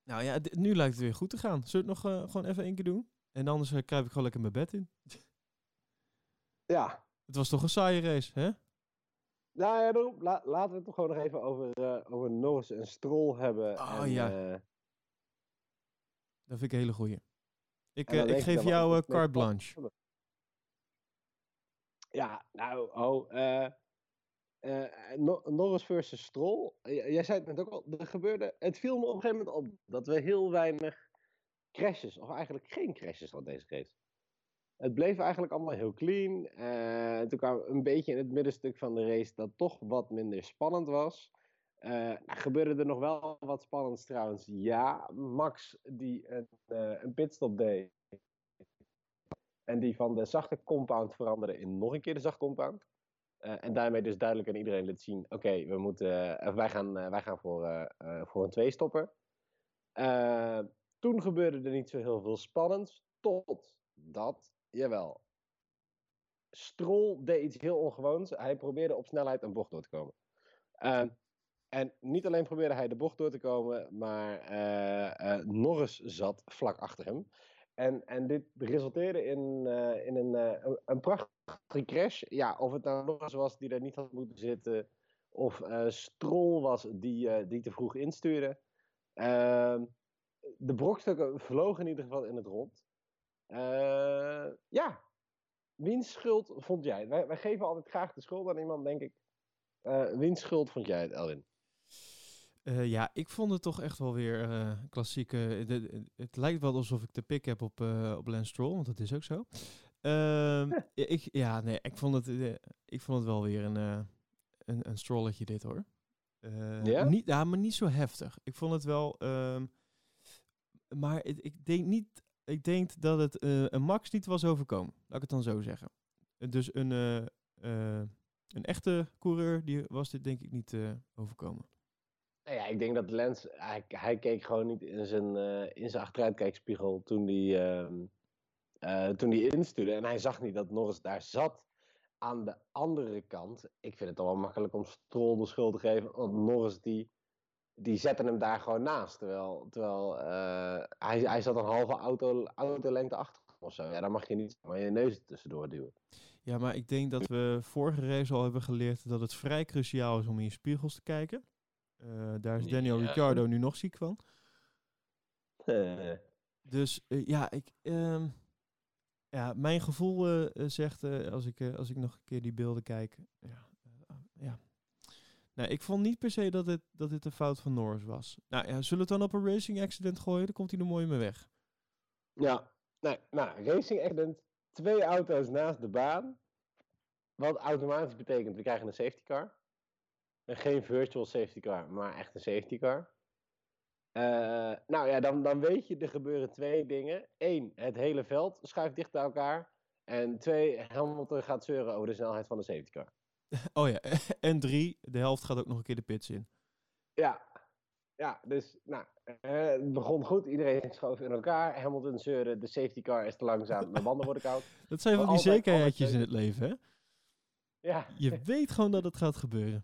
Nou ja, nu lijkt het weer goed te gaan. Zullen we het nog gewoon even één keer doen? En anders kruip ik gewoon lekker mijn bed in.
Ja.
Het was toch een saaie race, hè?
Nou ja, daarom, la, laten we het toch gewoon nog even over, uh, over Norris en Stroll hebben.
Oh
en,
ja.
Uh,
dat vind ik een hele goeie. Ik, uh, ik geef jou carte blanche.
Ja, nou, oh. Norris versus Stroll. jij zei het net ook al. Er gebeurde, het viel me op een gegeven moment op dat we heel weinig crashes, of eigenlijk geen crashes hadden deze race. Het bleef eigenlijk allemaal heel clean. Uh, toen kwam een beetje in het middenstuk van de race dat toch wat minder spannend was. Uh, gebeurde er nog wel wat spannends trouwens? Ja, Max die een, een pitstop deed. En die van de zachte compound veranderde in nog een keer de zachte compound. En daarmee dus duidelijk aan iedereen liet zien: oké, we moeten, wij gaan, wij gaan voor, voor een tweestopper. toen gebeurde er niet zo heel veel spannends. Totdat Jawel. Stroll deed iets heel ongewoons. Hij probeerde op snelheid een bocht door te komen. En niet alleen probeerde hij de bocht door te komen, maar Norris zat vlak achter hem. En, en dit resulteerde in, uh, in een, een, een, prachtige crash. Ja, of het nou Norris was die daar niet had moeten zitten, of Stroll was die, die te vroeg instuurde. Ehm, de brokstukken vlogen in ieder geval in het rond. Ja, wiens schuld vond jij? Wij, wij, geven altijd graag de schuld aan iemand, denk ik. Uh, wiens schuld vond jij het, Elwin?
Uh, ja, ik vond het toch echt wel weer uh, klassieke. Het, het, lijkt wel alsof ik de pick heb op, uh, op Lance Stroll, want dat is ook zo. Uh, ik, ja, nee, ik vond het, ik vond het wel weer een, een, een strolletje dit hoor.
ja?
Niet, ja, maar niet zo heftig. Ik vond het wel. Um, maar het, ik denk niet. Ik denk dat het een Max niet was overkomen. Laat ik het dan zo zeggen. Dus een, een echte coureur, die was dit denk ik niet overkomen.
Nou ja, ik denk dat Lens, hij, hij keek gewoon niet in zijn, uh, in zijn achteruitkijkspiegel toen hij, uh, uh, toen hij instuurde. En hij zag niet dat Norris daar zat. Aan de andere kant, ik vind het al wel makkelijk om Stroll de schuld te geven. Want Norris die, die zette hem daar gewoon naast. Terwijl, terwijl uh, hij, hij zat een halve auto, autolengte achter of zo. Ja, dan mag je niet maar je neus tussendoor duwen.
Ja, maar ik denk dat we vorige race al hebben geleerd dat het vrij cruciaal is om in je spiegels te kijken. Uh, daar is Daniel ja. Ricciardo nu nog ziek van.
Uh.
Dus uh, ja, ik, um, ja, mijn gevoel zegt, als, ik, als ik nog een keer die beelden kijk, ja, ja. Nou, ik vond niet per se dat dit, dat dit een fout van Norris was. Nou ja, zullen we het dan op een racing accident gooien? Dan komt hij er mooi mee weg.
Ja, nee, nou, racing accident, twee auto's naast de baan. Wat automatisch betekent, we krijgen een safety car. En geen virtual safety car, maar echt een safety car. Uh, nou ja, dan, dan weet je, er gebeuren twee dingen. Eén, het hele veld schuift dicht bij elkaar. En twee, Hamilton gaat zeuren over de snelheid van de safety car.
Oh ja, en drie, de helft gaat ook nog een keer de pits in.
Ja, ja dus nou, uh, het begon goed. Iedereen schoof in elkaar. Hamilton zeurde, de safety car is te langzaam, de banden worden koud.
Dat zijn van die zekerheidjes in het leven, hè?
Ja.
Je weet gewoon dat het gaat gebeuren.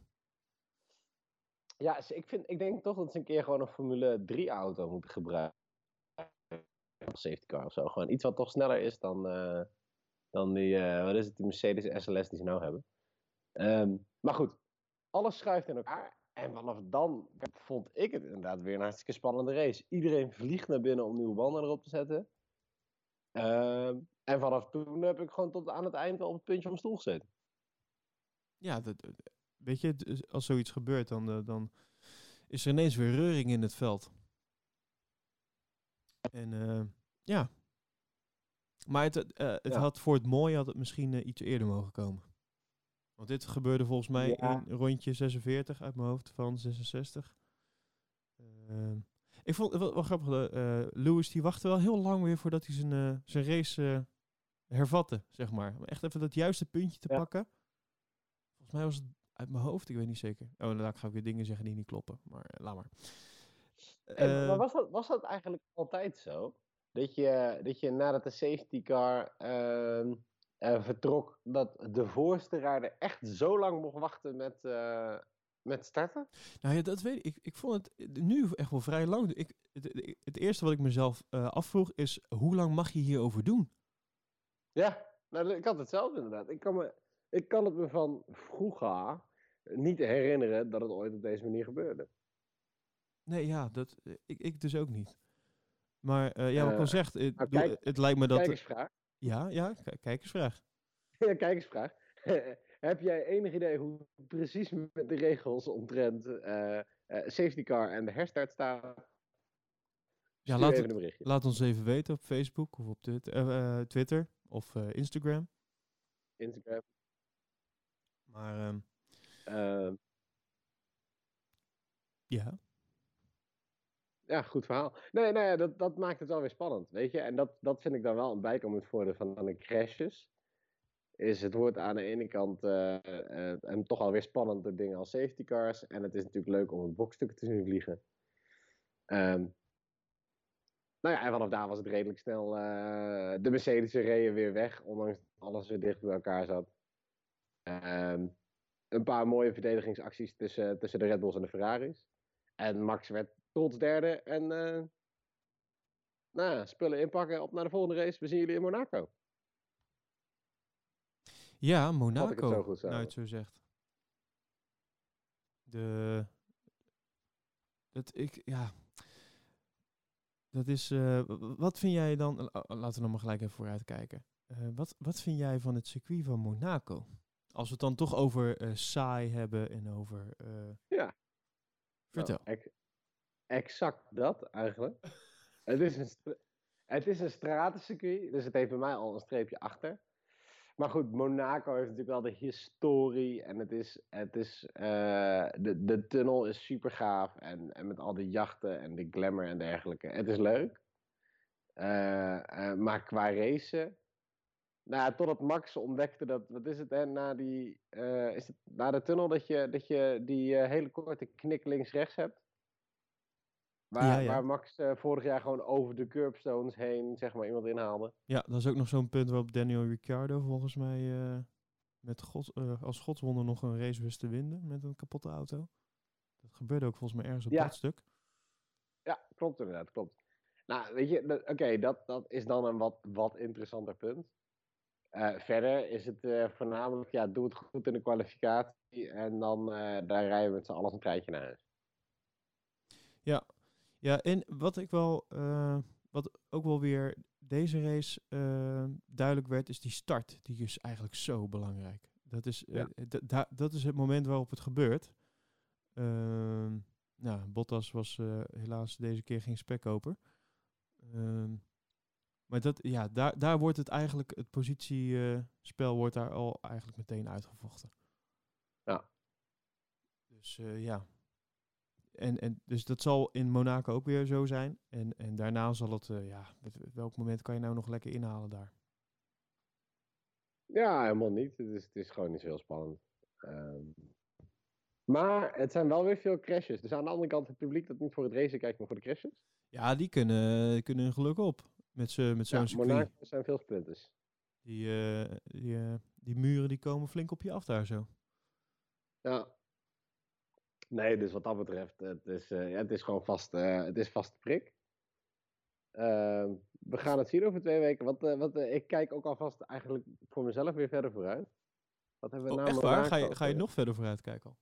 Ja, ik, vind, ik denk toch dat ze een keer gewoon een Formule 3 auto moeten gebruiken. Safety car of zo. Gewoon iets wat toch sneller is dan, uh, dan die, uh, wat is het, die Mercedes SLS die ze nou hebben. Um, maar goed, alles schuift in elkaar. En vanaf dan vond ik het inderdaad weer een hartstikke spannende race. Iedereen vliegt naar binnen om nieuwe banden erop te zetten. Um, en vanaf toen heb ik gewoon tot aan het eind wel op het puntje van mijn stoel gezeten.
Ja, dat, weet je, als zoiets gebeurt, dan, uh, dan is er ineens weer reuring in het veld. En uh, ja. Maar het, uh, het
Ja.
had voor het mooie had het misschien iets eerder mogen komen. Want dit gebeurde volgens mij
Ja.
in rondje 46 uit mijn hoofd van 66. Ehm, ik vond het wel, wel grappig. eh Lewis die wachtte wel heel lang weer voordat hij zijn, eh, zijn race eh, hervatte, zeg maar. Om echt even dat juiste puntje te
Ja.
pakken. Volgens mij was het uit mijn hoofd, ik weet niet zeker. Oh, dan ga ik weer dingen zeggen die niet kloppen. Maar eh, laat maar.
En,
Eh,
maar was dat, was dat eigenlijk altijd zo? Dat je, dat je nadat de safety car eh, vertrok, dat de voorste rijder echt zo lang mocht wachten met, met starten?
Nou ja, dat weet ik. ik. Ik vond het nu echt wel vrij lang. Ik, het, het eerste wat ik mezelf afvroeg is, hoe lang mag je hierover doen?
Ja, nou, ik had hetzelfde inderdaad. Ik kan, me, ik kan het me van vroeger niet herinneren dat het ooit op deze manier gebeurde.
Nee, ja, dat, eh, ik, ik dus ook niet. Maar eh, ja, wat ik al
Eh,
zegt, het,
nou, kijk-
het lijkt me dat...
Kijkersvraag.
Ja, ja, kijkersvraag.
Ja, kijkersvraag. Heb jij enig idee hoe precies met de regels omtrent eh, safety car en de herstart staan?
Ja, laat, het- laat ons even weten op Facebook of op Twit- Twitter of Instagram.
Instagram.
Maar ehm,
Eh,
ja,
ja, goed verhaal. Nee, nou ja, dat, dat maakt het wel weer spannend, weet je. En dat, dat vind ik dan wel een bijkomend voordeel van de crashes. Is het wordt aan de ene kant eh, eh, en toch alweer spannend door dingen als safety cars. En het is natuurlijk leuk om het bokstukken te zien vliegen. Ehm, nou ja, en vanaf daar was het redelijk snel. eh, de Mercedes reden weer weg, ondanks dat alles weer dicht bij elkaar zat. Ehm, een paar mooie verdedigingsacties tussen, tussen de Red Bulls en de Ferraris. En Max werd trots derde. En eh, nou ja, spullen inpakken, op naar de volgende race. We zien jullie in Monaco.
ja Monaco,
zo goed
nou het zo zegt. De... Dat ik, ja... Dat is... eh, wat vind jij dan... la- Laten we nog maar gelijk even vooruit kijken. Eh, wat, wat vind jij van het circuit van Monaco? Als we het dan toch over eh, saai hebben en over... eh,
Ja.
Vertel.
Nou, ex- exact dat eigenlijk. het, is een het is een stratencircuit, dus het heeft bij mij al een streepje achter. Maar goed, Monaco heeft natuurlijk wel de historie en het is, het is eh, de, de tunnel is super gaaf en, en met al die jachten en de glamour en dergelijke. Het is leuk. Maar qua racen, nou, ja, totdat Max ontdekte dat, wat is het hè, na die, eh, is het na de tunnel dat je, dat je die eh, hele korte knik links-rechts hebt? Waar,
Ja, ja.
waar Max eh, vorig jaar gewoon over de curbstones heen, zeg maar, iemand inhaalde.
Ja, dat is ook nog zo'n punt waarop Daniel Ricciardo volgens mij met God, als godswonder nog een race wist te winnen met een kapotte auto. Dat gebeurde ook volgens mij ergens op
Ja.
dat stuk.
Ja, klopt inderdaad, klopt. Nou, weet je, oké, dat, dat is dan een wat, wat interessanter punt. Eh, verder is het eh, voornamelijk, ja, doe het goed in de kwalificatie en dan eh, daar rijden we met z'n allen een treintje naar huis.
Ja, en wat ik wel, wat ook wel weer deze race duidelijk werd, is die start. Die is eigenlijk zo belangrijk. Dat is,
Ja.
dat is het moment waarop het gebeurt. Ehm, nou, Bottas was helaas deze keer geen spekkoper. Maar dat, ja, daar, daar wordt het eigenlijk, het positiespel wordt daar al eigenlijk meteen uitgevochten.
Ja.
Dus eh, ja. En, en dus dat zal in Monaco ook weer zo zijn. En, en daarna zal het, eh, ja, welk moment kan je nou nog lekker inhalen daar?
Ja, helemaal niet. Het is, het is gewoon niet zo heel spannend. Ehm, maar het zijn wel weer veel crashes. Dus aan de andere kant, het publiek dat niet voor het racen kijkt, maar voor de crashes.
Ja, die kunnen, kunnen hun geluk op met, z'n- met zo'n
Ja,
circuit.
Zijn veel sprinters.
Die, eh, die, eh, die muren die komen flink op je af daar zo.
Ja. Nee, dus wat dat betreft, het is, eh, ja, het is gewoon vast, het is vaste prik. Ehm, we gaan het zien over twee weken. Wat, wat, ik kijk ook alvast eigenlijk voor mezelf weer verder vooruit. Wat hebben we
Oh,
na
echt waar? Ga je, ga je nog verder vooruit kijken al?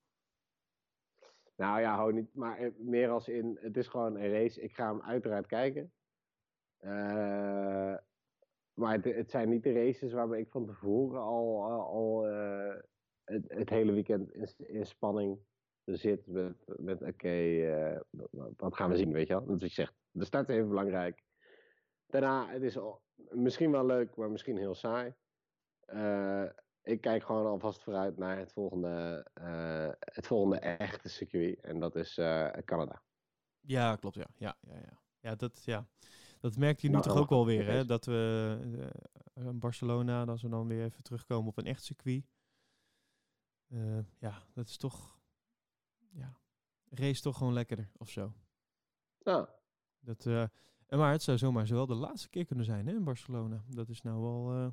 Nou ja, hou niet. Maar meer als in, het is gewoon een race. Ik ga hem uiteraard kijken. Eh, maar het, zijn niet de races waarbij ik van tevoren al, al, eh, het, het hele weekend in, in spanning zit. Met, met oké, eh, wat- gaan we zien, weet je wel? Wat je zegt. De start is even belangrijk. Daarna, het is misschien wel leuk, maar misschien heel saai. Ik kijk gewoon alvast vooruit naar het volgende, het volgende echte circuit. En dat is Canada.
Ja, klopt. Ja, ja, ja, ja. ja, dat, ja. Dat merk je nu
Nou,
toch
dan
ook wel weer, hè? Dat we eh, in Barcelona, dat we dan weer even terugkomen op een echt circuit. Eh, ja, dat is toch, ja, race toch gewoon lekkerder of zo.
Nou,
Dat, eh, en maar het zou zomaar zo wel de laatste keer kunnen zijn hè, in Barcelona. Dat is nou wel. eh,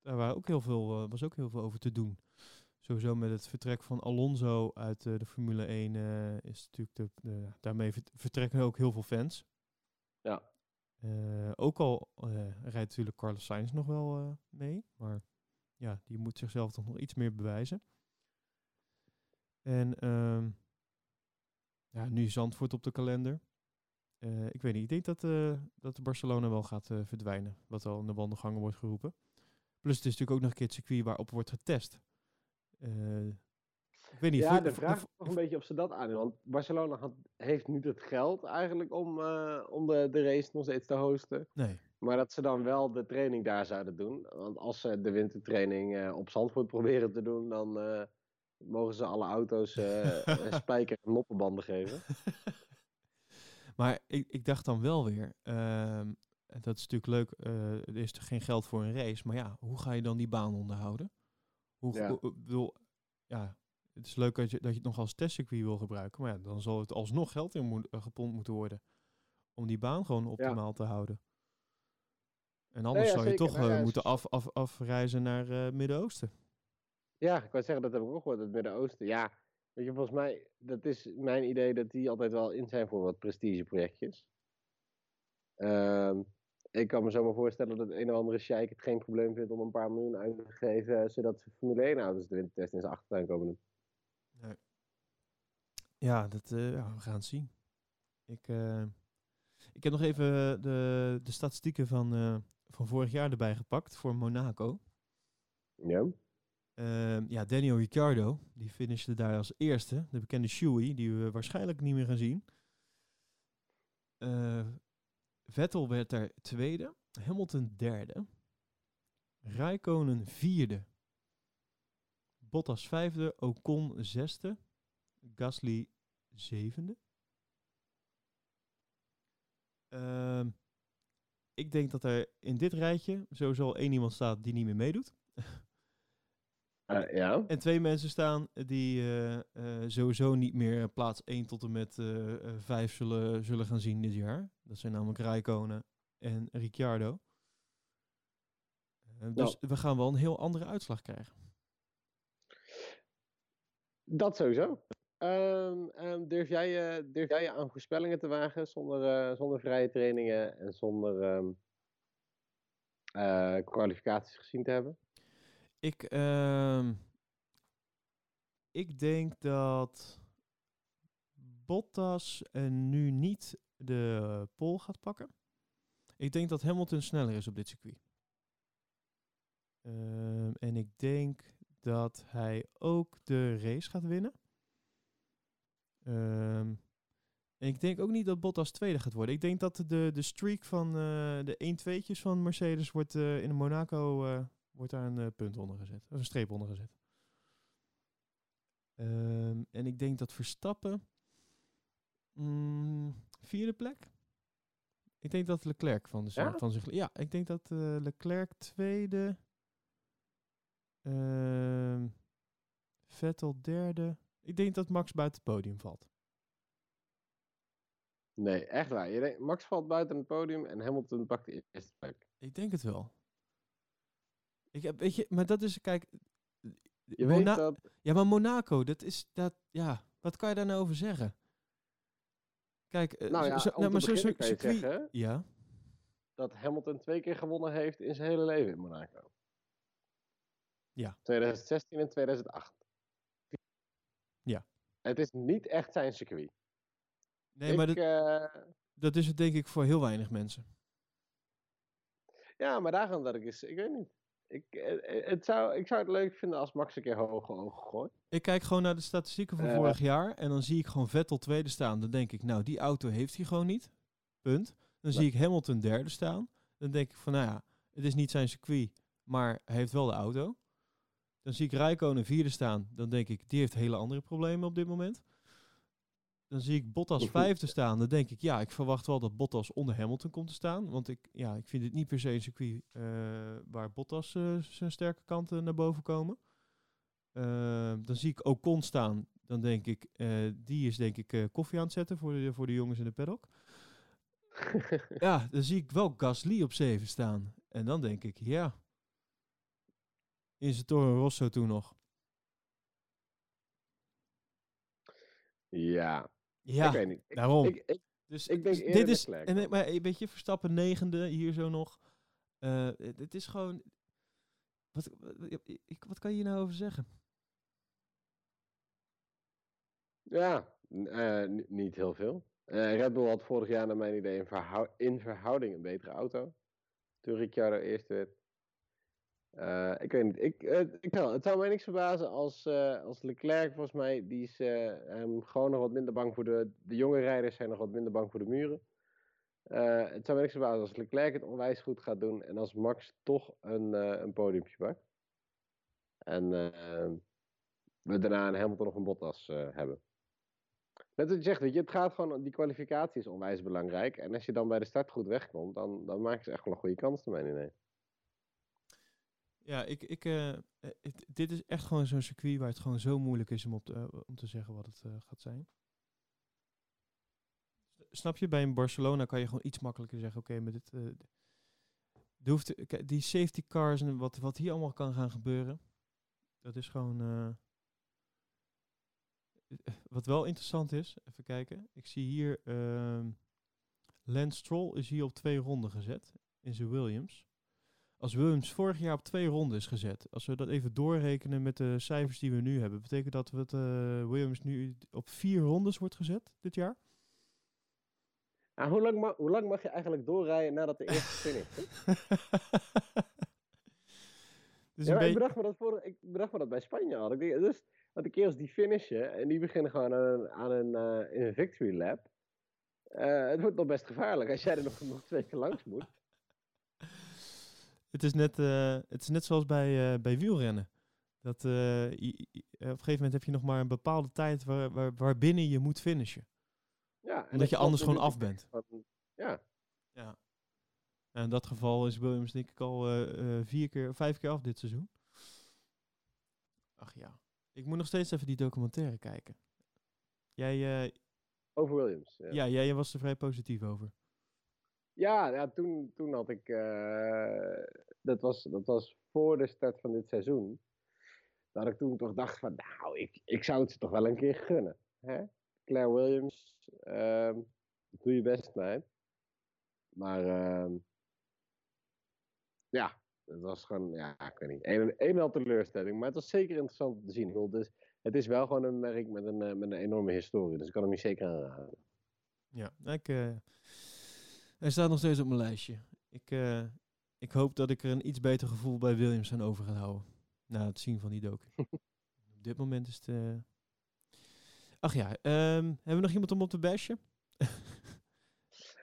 daar waren ook heel veel, eh, was ook heel veel over te doen. Sowieso met het vertrek van Alonso uit eh, de Formule 1 eh, is natuurlijk de, daarmee vert- vertrekken ook heel veel fans.
Ja.
Eh, ook al eh, rijdt natuurlijk Carlos Sainz nog wel eh, mee, maar ja, die moet zichzelf toch nog iets meer bewijzen. En ehm, ja, nu Zandvoort op de kalender. Ik weet niet, ik denk dat, eh, dat Barcelona wel gaat verdwijnen, wat al in de wandelgangen wordt geroepen. Plus het is natuurlijk ook nog een keer het circuit waarop wordt getest. Ik weet niet,
ja, de vraag is toch een beetje of ze dat aandoen. Want Barcelona had, heeft niet het geld eigenlijk om, eh, om de, de race nog steeds te hosten.
Nee.
Maar dat ze dan wel de training daar zouden doen. Want als ze de wintertraining eh, op Zandvoort proberen te doen, dan eh, mogen ze alle auto's spijker en moppenbanden geven.
maar ik, ik dacht dan wel weer, ehm, dat is natuurlijk leuk, er is er geen geld voor een race, maar ja, hoe ga je dan die baan onderhouden? Hoe,
Ja.
bedoel, ja, het is leuk dat je, dat je het nog als testcircuit wil gebruiken, maar ja, dan zal het alsnog geld in moet, eh, gepompt moeten worden om die baan gewoon optimaal te houden. En anders
ja,
zou je toch eh, moeten af, af, afreizen naar het Midden-Oosten.
Ja, ik wou zeggen, dat heb ik ook gehoord, het Midden-Oosten. Ja, weet je, volgens mij, dat is mijn idee dat die altijd wel in zijn voor wat prestigeprojectjes. Ehm ik kan me zomaar voorstellen dat een of andere sheik het geen probleem vindt om een paar miljoen uit te geven, zodat ze Formule 1 auto's de wintertest in zijn achtertuin komen doen.
Ja, dat, eh, ja, we gaan het zien. Ik, eh, ik heb nog even de, de statistieken van, eh, van vorig jaar erbij gepakt voor Monaco.
Ja?
Ehm, ja, Daniel Ricciardo, die finishte daar als eerste. De bekende Shoei, die we waarschijnlijk niet meer gaan zien. Eh, Vettel werd daar tweede. Hamilton derde. Rijkonen vierde. Bottas vijfde. Ocon zesde. Gasly zevende. Ehm, ik denk dat er in dit rijtje sowieso al één iemand staat die niet meer meedoet.
Eh, ja.
En twee mensen staan die eh, eh, sowieso niet meer plaats 1 tot en met eh, eh, 5 zullen, zullen gaan zien dit jaar. Dat zijn namelijk Rijkonen en Ricciardo. Eh, dus we gaan wel een heel andere uitslag krijgen.
Dat sowieso. Ehm, durf, jij, jij je aan voorspellingen te wagen zonder, eh, zonder vrije trainingen en zonder ehm, eh, kwalificaties gezien te hebben?
Ik, ehm, ik denk dat Bottas nu niet de pole gaat pakken. Ik denk dat Hamilton sneller is op dit circuit. En ik denk dat hij ook de race gaat winnen. Ehm, en ik denk ook niet dat Bottas tweede gaat worden. Ik denk dat de, de streak van eh, de 1-2'tjes van Mercedes wordt eh, in Monaco eh, wordt daar een punt onder gezet. Of een streep onder gezet. Ehm, en ik denk dat Verstappen mm, vierde plek. Ik denk dat Leclerc van, de,
Ja?
van zich. Ja, ik denk dat Leclerc tweede. Ehm, Vettel derde. Ik denk dat Max buiten het podium valt.
Nee, echt waar. Je denkt, Max valt buiten het podium en Hamilton pakt de eerste plek.
Ik denk het wel. Ik heb, weet je, maar dat is, kijk.
Je
Mona-
weet dat...
Ja, maar Monaco, dat is, dat, ja, wat kan je daar nou over zeggen? Kijk, eh,
Nou
zo-
ja,
zo- nou, maar
je
circuit-
zeggen
Ja,
dat Hamilton twee keer gewonnen heeft in zijn hele leven in Monaco.
Ja.
2016 en 2008. Het is niet echt zijn circuit.
nee,
ik,
maar dat,
eh,
dat is het denk ik voor heel weinig mensen.
ja, maar daarom dat ik eens... Ik weet niet. Ik, eh, eh, het zou, ik zou het leuk vinden als Max een keer hoge ogen gooit.
Ik kijk gewoon naar de statistieken van vorig jaar en dan zie ik gewoon Vettel tweede staan. Dan denk ik, nou, die auto heeft hij gewoon niet. Punt. Dan zie ik Hamilton derde staan. Dan denk ik van, nou ja, het is niet zijn circuit, maar hij heeft wel de auto. Dan zie ik Rijkonen vierde staan. Dan denk ik, die heeft hele andere problemen op dit moment. Dan zie ik Bottas vijfde staan. Dan denk ik, ja, ik verwacht wel dat Bottas onder Hamilton komt te staan. Want ik, ja, ik vind het niet per se een circuit eh, waar Bottas eh, zijn sterke kanten naar boven komen. Eh, dan zie ik Ocon staan. Dan denk ik, eh, die is denk ik koffie aan het zetten voor de, voor de jongens in de paddock. Ja, dan zie ik wel Gasly op 7 staan. En dan denk ik, ja. In zijn Toro Rosso toen nog.
ja,
Ja,
ik weet niet. Ik,
daarom.
ik, ik,
dus
ik denk
dus dit is, en, maar een beetje Verstappen negende hier zo nog. Eh, het, het is gewoon. Wat, wat, kan je hier nou over zeggen?
ja, eh, ni- niet heel veel. Eh, Red Bull had vorig jaar naar mijn idee in, verhou- in verhouding een betere auto. Toen Ricciardo eerst werd. Eh, ik weet niet. Ik, eh, ik het zou mij niks verbazen als, eh, als Leclerc, volgens mij, die is gewoon nog wat minder bang voor de... De jonge rijders zijn nog wat minder bang voor de muren. Het zou mij niks verbazen als Leclerc het onwijs goed gaat doen en als Max toch een, een podiumpje pakt. En we daarna een Hamilton of een Bottas hebben. Net wat je zegt, weet je, het gaat gewoon, die kwalificatie is onwijs belangrijk. En als je dan bij de start goed wegkomt, dan, dan maak je echt wel een goede kans, mijn idee.
Ja, ik, ik, eh, het- dit is echt gewoon zo'n circuit waar het gewoon zo moeilijk is om, op te, eh, om te zeggen wat het gaat zijn. Snap je? Bij een Barcelona kan je gewoon iets makkelijker zeggen, oké, met dit... hoeft, die safety cars en wat, wat hier allemaal kan gaan gebeuren, dat is gewoon... wat wel interessant is, even kijken. Ik zie hier, ehm Lance Stroll is hier op twee ronden gezet in zijn Williams. Als Williams vorig jaar op twee ronden is gezet, als we dat even doorrekenen met de cijfers die we nu hebben, betekent dat het, eh, Williams nu op vier rondes wordt gezet dit jaar?
Ah, hoe, lang ma- hoe lang mag je eigenlijk doorrijden nadat de eerste finish is?
Dus
Ja, ik, bedacht me dat voor, ik bedacht me dat bij Spanje al. Ik denk, dus, dat de kerels die finishen en die beginnen gewoon aan een, aan een, eh, in een victory lap. Eh, het wordt nog best gevaarlijk als jij er nog, nog twee keer langs moet.
Het is net, eh, het is net zoals bij, eh, bij wielrennen. Dat, eh, op een gegeven moment heb je nog maar een bepaalde tijd waar, waar, waarbinnen je moet finishen.
Ja, en
Omdat
dat
je anders gewoon af bent.
van- Ja,
Ja. En in dat geval is Williams denk ik al vier keer, vijf keer af dit seizoen. Ach ja. Ik moet nog steeds even die documentaire kijken. Jij,
over Williams. Ja,
ja. jij was er vrij positief over.
Ja, ja toen, toen had ik. eh, dat, was, dat was voor de start van dit seizoen. Dat ik toen toch dacht van, nou, ik, ik zou het ze toch wel een keer gunnen. Hè? Claire Williams, ehm, doe je best, meid. Maar ehm, ja, het was gewoon, ja, ik weet niet, een, een teleurstelling. Maar het was zeker interessant om te zien. Dus, het is wel gewoon een merk met een, eh, met een enorme historie. Dus ik kan hem niet zeker aanraden.
Ja, ik, eh, hij staat nog steeds op mijn lijstje. Ik, eh, ik hoop dat ik er een iets beter gevoel bij Williams aan over ga houden. Na het zien van die docu. op dit moment is het... eh, Ach ja, ehm, hebben we nog iemand om op te bashen?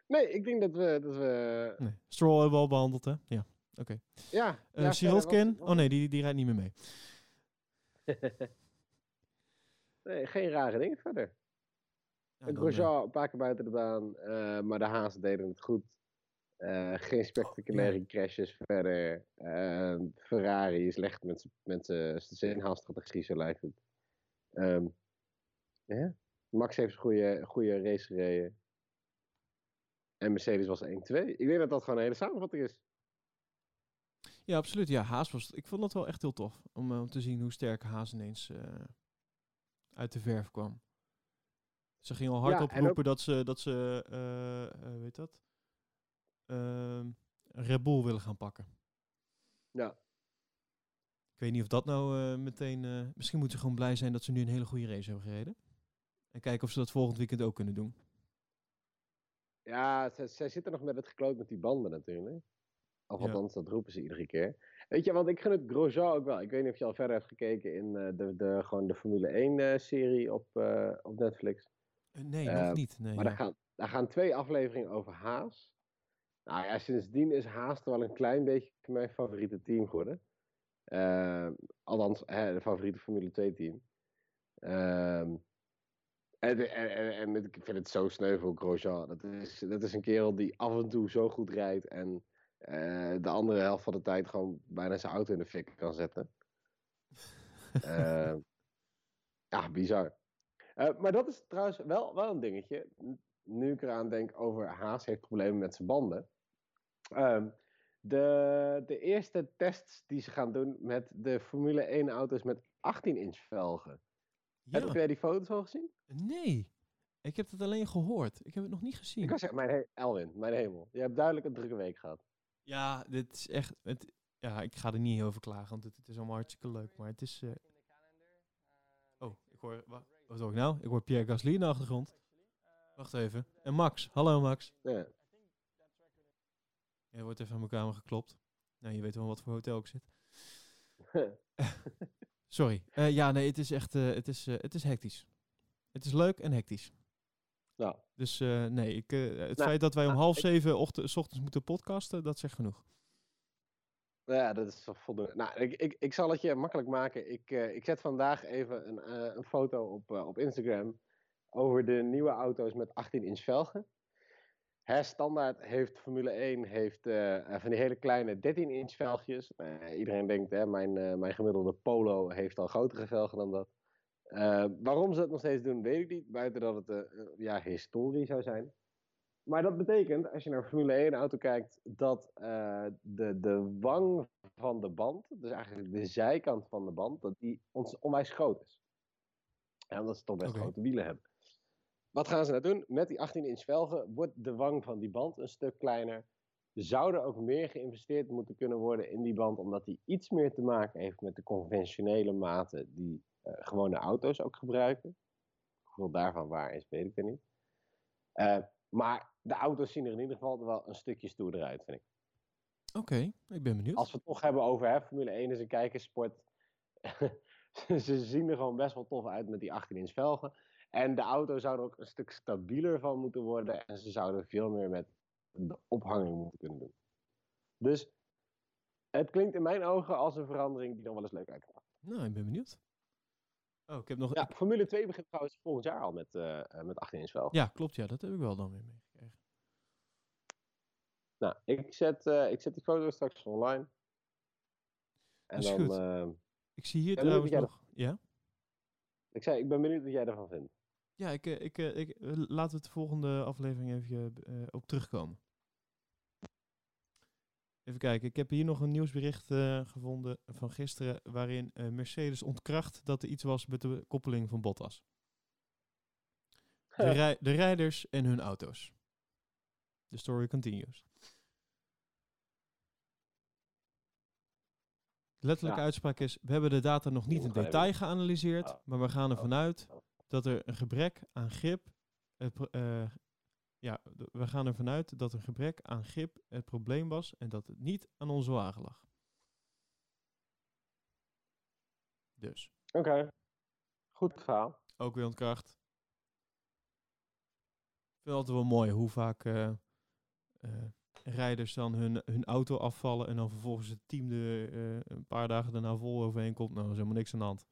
Nee, ik denk dat we, dat we
Nee. Stroll hebben we al behandeld, hè? Ja, oké.
ja.
Eh
ja,
Sirotkin? Oh nee, die, die rijdt niet meer mee.
nee, geen rare dingen verder.
Ja, dan, eh,
Grosjean een paar keer buiten de baan, eh, maar de Haas deden het goed. Eh, geen spectaculaire crashes verder. Eh, Ferrari is slecht met met zijn inhaalstrategie, zo lijkt het. Ehm. Max heeft een goede, goede race gereden. En Mercedes was 1-2. Ik denk dat dat gewoon een hele samenvatting is.
Ja, absoluut. Ja, Haas was... Ik vond dat wel echt heel tof. Om, om te zien hoe sterk Haas ineens uit de verf kwam. Ze ging al hard
Ja, en
oproepen dat ze, dat ze eh, eh, weet dat? Ehm Red Bull willen gaan pakken.
Ja.
Ik weet niet of dat nou eh, meteen... eh, misschien moeten ze gewoon blij zijn dat ze nu een hele goede race hebben gereden. En kijken of ze dat volgend weekend ook kunnen doen.
Ja, zij, zij zitten nog met het gekloot met die banden natuurlijk. Of
Ja.
althans, dat roepen ze iedere keer. Weet je, want ik gun het Grosjean ook wel. Ik weet niet of je al verder hebt gekeken in eh, de, de, gewoon de Formule 1-serie op, eh, op Netflix.
Eh, nee, nog niet. Nee,
Maar
ja.
daar, gaan, daar gaan twee afleveringen over Haas. Nou ja, sindsdien is Haas toch wel een klein beetje mijn favoriete team geworden. Eh, althans, hè, de favoriete Formule 2-team. Ehm en, en, en, en ik vind het zo sneu voor Grosjean. Dat is, dat is een kerel die af en toe zo goed rijdt. En eh, de andere helft van de tijd gewoon bijna zijn auto in de fik kan zetten. Ja, bizar. Eh, maar dat is trouwens wel, wel een dingetje. Nu ik eraan denk over Haas heeft problemen met zijn banden. Ehm, de, de eerste tests die ze gaan doen met de Formule 1 auto's met 18 inch velgen.
Ja.
Heb jij die foto's al gezien?
Nee, ik heb het alleen gehoord. Ik heb het nog niet gezien.
Ik was zeggen, mijn he- Elwin, mijn hemel. Je hebt duidelijk een drukke week gehad.
Ja, dit is echt. Het, ja, ik ga er niet over klagen, want het, het is allemaal hartstikke leuk. Maar het is. eh, Oh, ik hoor. wa- Wat hoor ik nou? Ik hoor Pierre Gasly in de achtergrond. Wacht even. En Max. Hallo Max.
Ja.
Er wordt even aan mijn kamer geklopt. Nou, je weet wel wat voor hotel ik zit. Sorry. Eh, ja, nee, het is echt. eh, het, is, eh, het is hectisch. Het is leuk en hectisch.
Nou,
Dus nee, ik, het
Nou,
feit dat wij om
nou,
half zeven ochtend, 's ochtends moeten podcasten, dat zegt genoeg.
Ja, dat is voldoende. Nou, ik, ik, ik zal het je makkelijk maken. Ik, eh, ik zet vandaag even een, eh, een foto op, eh, op Instagram over de nieuwe auto's met 18 inch velgen. Hè, standaard heeft Formule 1 heeft, van die hele kleine 13 inch velgjes. Iedereen denkt, hè, mijn, mijn gemiddelde Polo heeft al grotere velgen dan dat. Waarom ze het nog steeds doen, weet ik niet. Buiten dat het ja, historie zou zijn. Maar dat betekent, als je naar Formule 1 auto kijkt, dat eh, de, de wang van de band, dus eigenlijk de zijkant van de band, dat die ons, onwijs groot is. En omdat ze toch best grote wielen hebben. Wat gaan ze nou doen? Met die 18 inch velgen wordt de wang van die band een stuk kleiner. Zou er ook meer geïnvesteerd moeten kunnen worden in die band, omdat die iets meer te maken heeft met de conventionele maten die eh, gewone auto's ook gebruiken. Hoeveel daarvan waar is, weet ik er niet. Eh, maar de auto's zien er in ieder geval wel een stukje stoerder uit, vind ik.
Oké, ik ben benieuwd.
Als we het toch hebben over hè, Formule 1 is een kijkersport. ze zien er gewoon best wel tof uit met die 18-inch velgen. En de auto zou er ook een stuk stabieler van moeten worden. En ze zouden veel meer met de ophanging moeten kunnen doen. Dus het klinkt in mijn ogen als een verandering die dan wel eens leuk uitkomt.
Nou, ik ben benieuwd. Oh, ik heb nog...
Ja, Formule 2 begint trouwens volgend jaar al met, eh eh, met 18 inch velgen.
Ja, klopt. Ja, dat heb ik wel dan weer meegekregen.
Nou, ik zet, eh, ik zet die foto straks online. En
Is
dan,
goed.
eh,
Ik zie hier trouwens nog... Ja?
ik zei, ik ben benieuwd wat jij ervan vindt.
Ja, ik, ik, ik, laten we het de volgende aflevering even op terugkomen. Even kijken, ik heb hier nog een nieuwsbericht eh, gevonden van gisteren waarin eh, Mercedes ontkracht dat er iets was met de koppeling van Bottas. De, rij- de rijders en hun auto's. The story continues. Letterlijke
Ja.
uitspraak is: We hebben de data nog niet in detail geanalyseerd, maar we gaan ervan uit dat er een gebrek aan grip. Eh, ja, we gaan ervan uit dat een gebrek aan grip het probleem was en dat het niet aan onze wagen lag. Dus,
Oké, goed verhaal.
ook weer ontkracht. Ik vind het altijd wel mooi hoe vaak eh, eh, rijders dan hun, hun auto afvallen en dan vervolgens het team er eh, een paar dagen daarna vol overheen komt. Nou, er is helemaal niks aan de hand.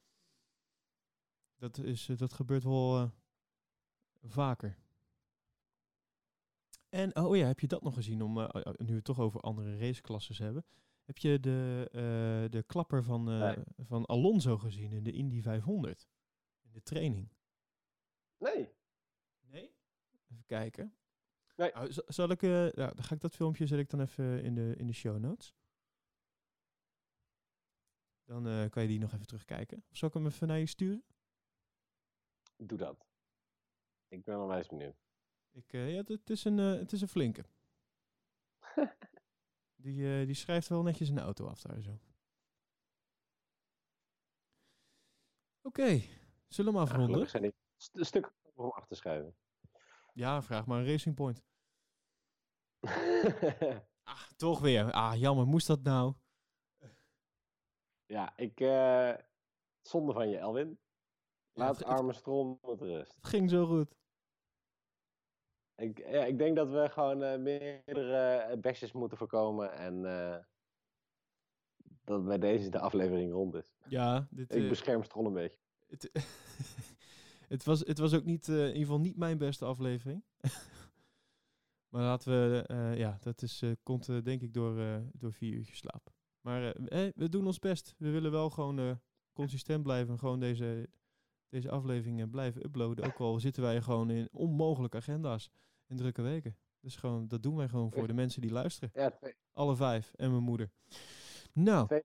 Dat, is, dat gebeurt wel vaker. En, oh ja, heb je dat nog gezien, om, eh, eh, nu we het toch over andere raceklasses hebben. Heb je de, eh, de klapper van, eh,
Nee.
van Alonso gezien in de Indy 500? In de training.
Nee.
Nee? Even kijken.
Nee.
Nou, z- zal ik, ja, dan ga ik dat filmpje zet ik dan even in de, in de show notes. Dan kan je die nog even terugkijken. Of zal ik hem even naar je sturen?
Doe dat. Ik ben wel wijs benieuwd.
Ik, eh, ja, het, het is een, eh, het is een flinke. die, eh, die schrijft wel netjes een auto af daar zo. Oké, zullen we hem
Ja,
afronden?
st- een stuk om af te schrijven.
Ja, vraag maar een Racing Point. Ah, toch weer. Ah, jammer, moest dat nou?
ja, ik... zonde van je, Elwin.
Ja,
Laat
het-
arme stroom met rust.
Het ging zo goed.
Ik, ja, ik denk dat we gewoon eh, meerdere eh, besjes moeten voorkomen. En eh, dat bij deze de aflevering rond is.
Ja, dit,
Ik bescherm Stroll een beetje.
het, het, was, het was ook niet, in ieder geval niet mijn beste aflevering. maar laten we, ja, dat is, komt denk ik door, door vier uurtjes slaap. Maar eh, we doen ons best. We willen wel gewoon consistent blijven en gewoon deze, deze afleveringen blijven uploaden. Ook al zitten wij gewoon in onmogelijke agenda's en drukke weken. Dus gewoon, dat doen wij gewoon voor de mensen die luisteren.
Ja, twee,
Alle vijf en mijn moeder. Nou,
twee,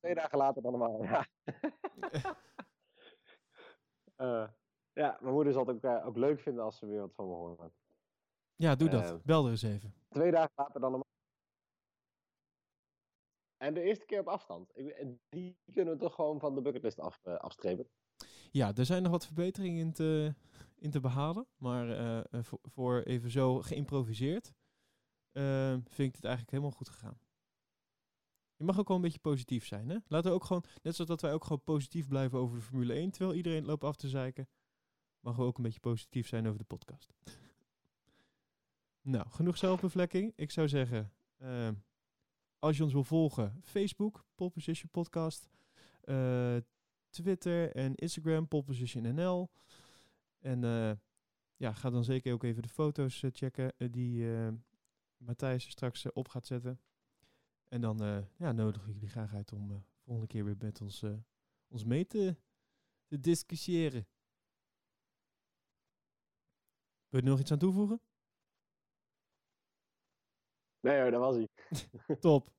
twee dagen later dan normaal. Ja. Eh, ja, mijn moeder zal het ook, eh, ook leuk vinden als ze weer wat van me horen.
ja, doe dat.
Eh,
Bel er eens even.
Twee dagen later dan normaal. En de eerste keer op afstand. Ik, die kunnen we toch gewoon van de bucketlist af, eh, afstrepen.
Ja, er zijn nog wat verbeteringen in te, in te behalen. Maar eh, eh, voor, even zo geïmproviseerd eh, vind ik het eigenlijk helemaal goed gegaan. Je mag ook wel een beetje positief zijn, hè? Laten we ook gewoon, net zoals dat wij ook gewoon positief blijven over de Formule 1, terwijl iedereen loopt af te zeiken, mogen we ook een beetje positief zijn over de podcast. nou, genoeg zelfbevlekking. Ik zou zeggen, als je ons wil volgen, Facebook, Pole Position Podcast, Twitter en Instagram, Pole Position NL. En eh, ja, ga dan zeker ook even de foto's eh, checken eh, die Matthijs er straks op gaat zetten. En dan ja, nodigen we jullie graag uit om volgende keer weer met ons, ons mee te, te discussiëren. Wil je er nog iets aan toevoegen?
Nee hoor, dat was hij.
Top.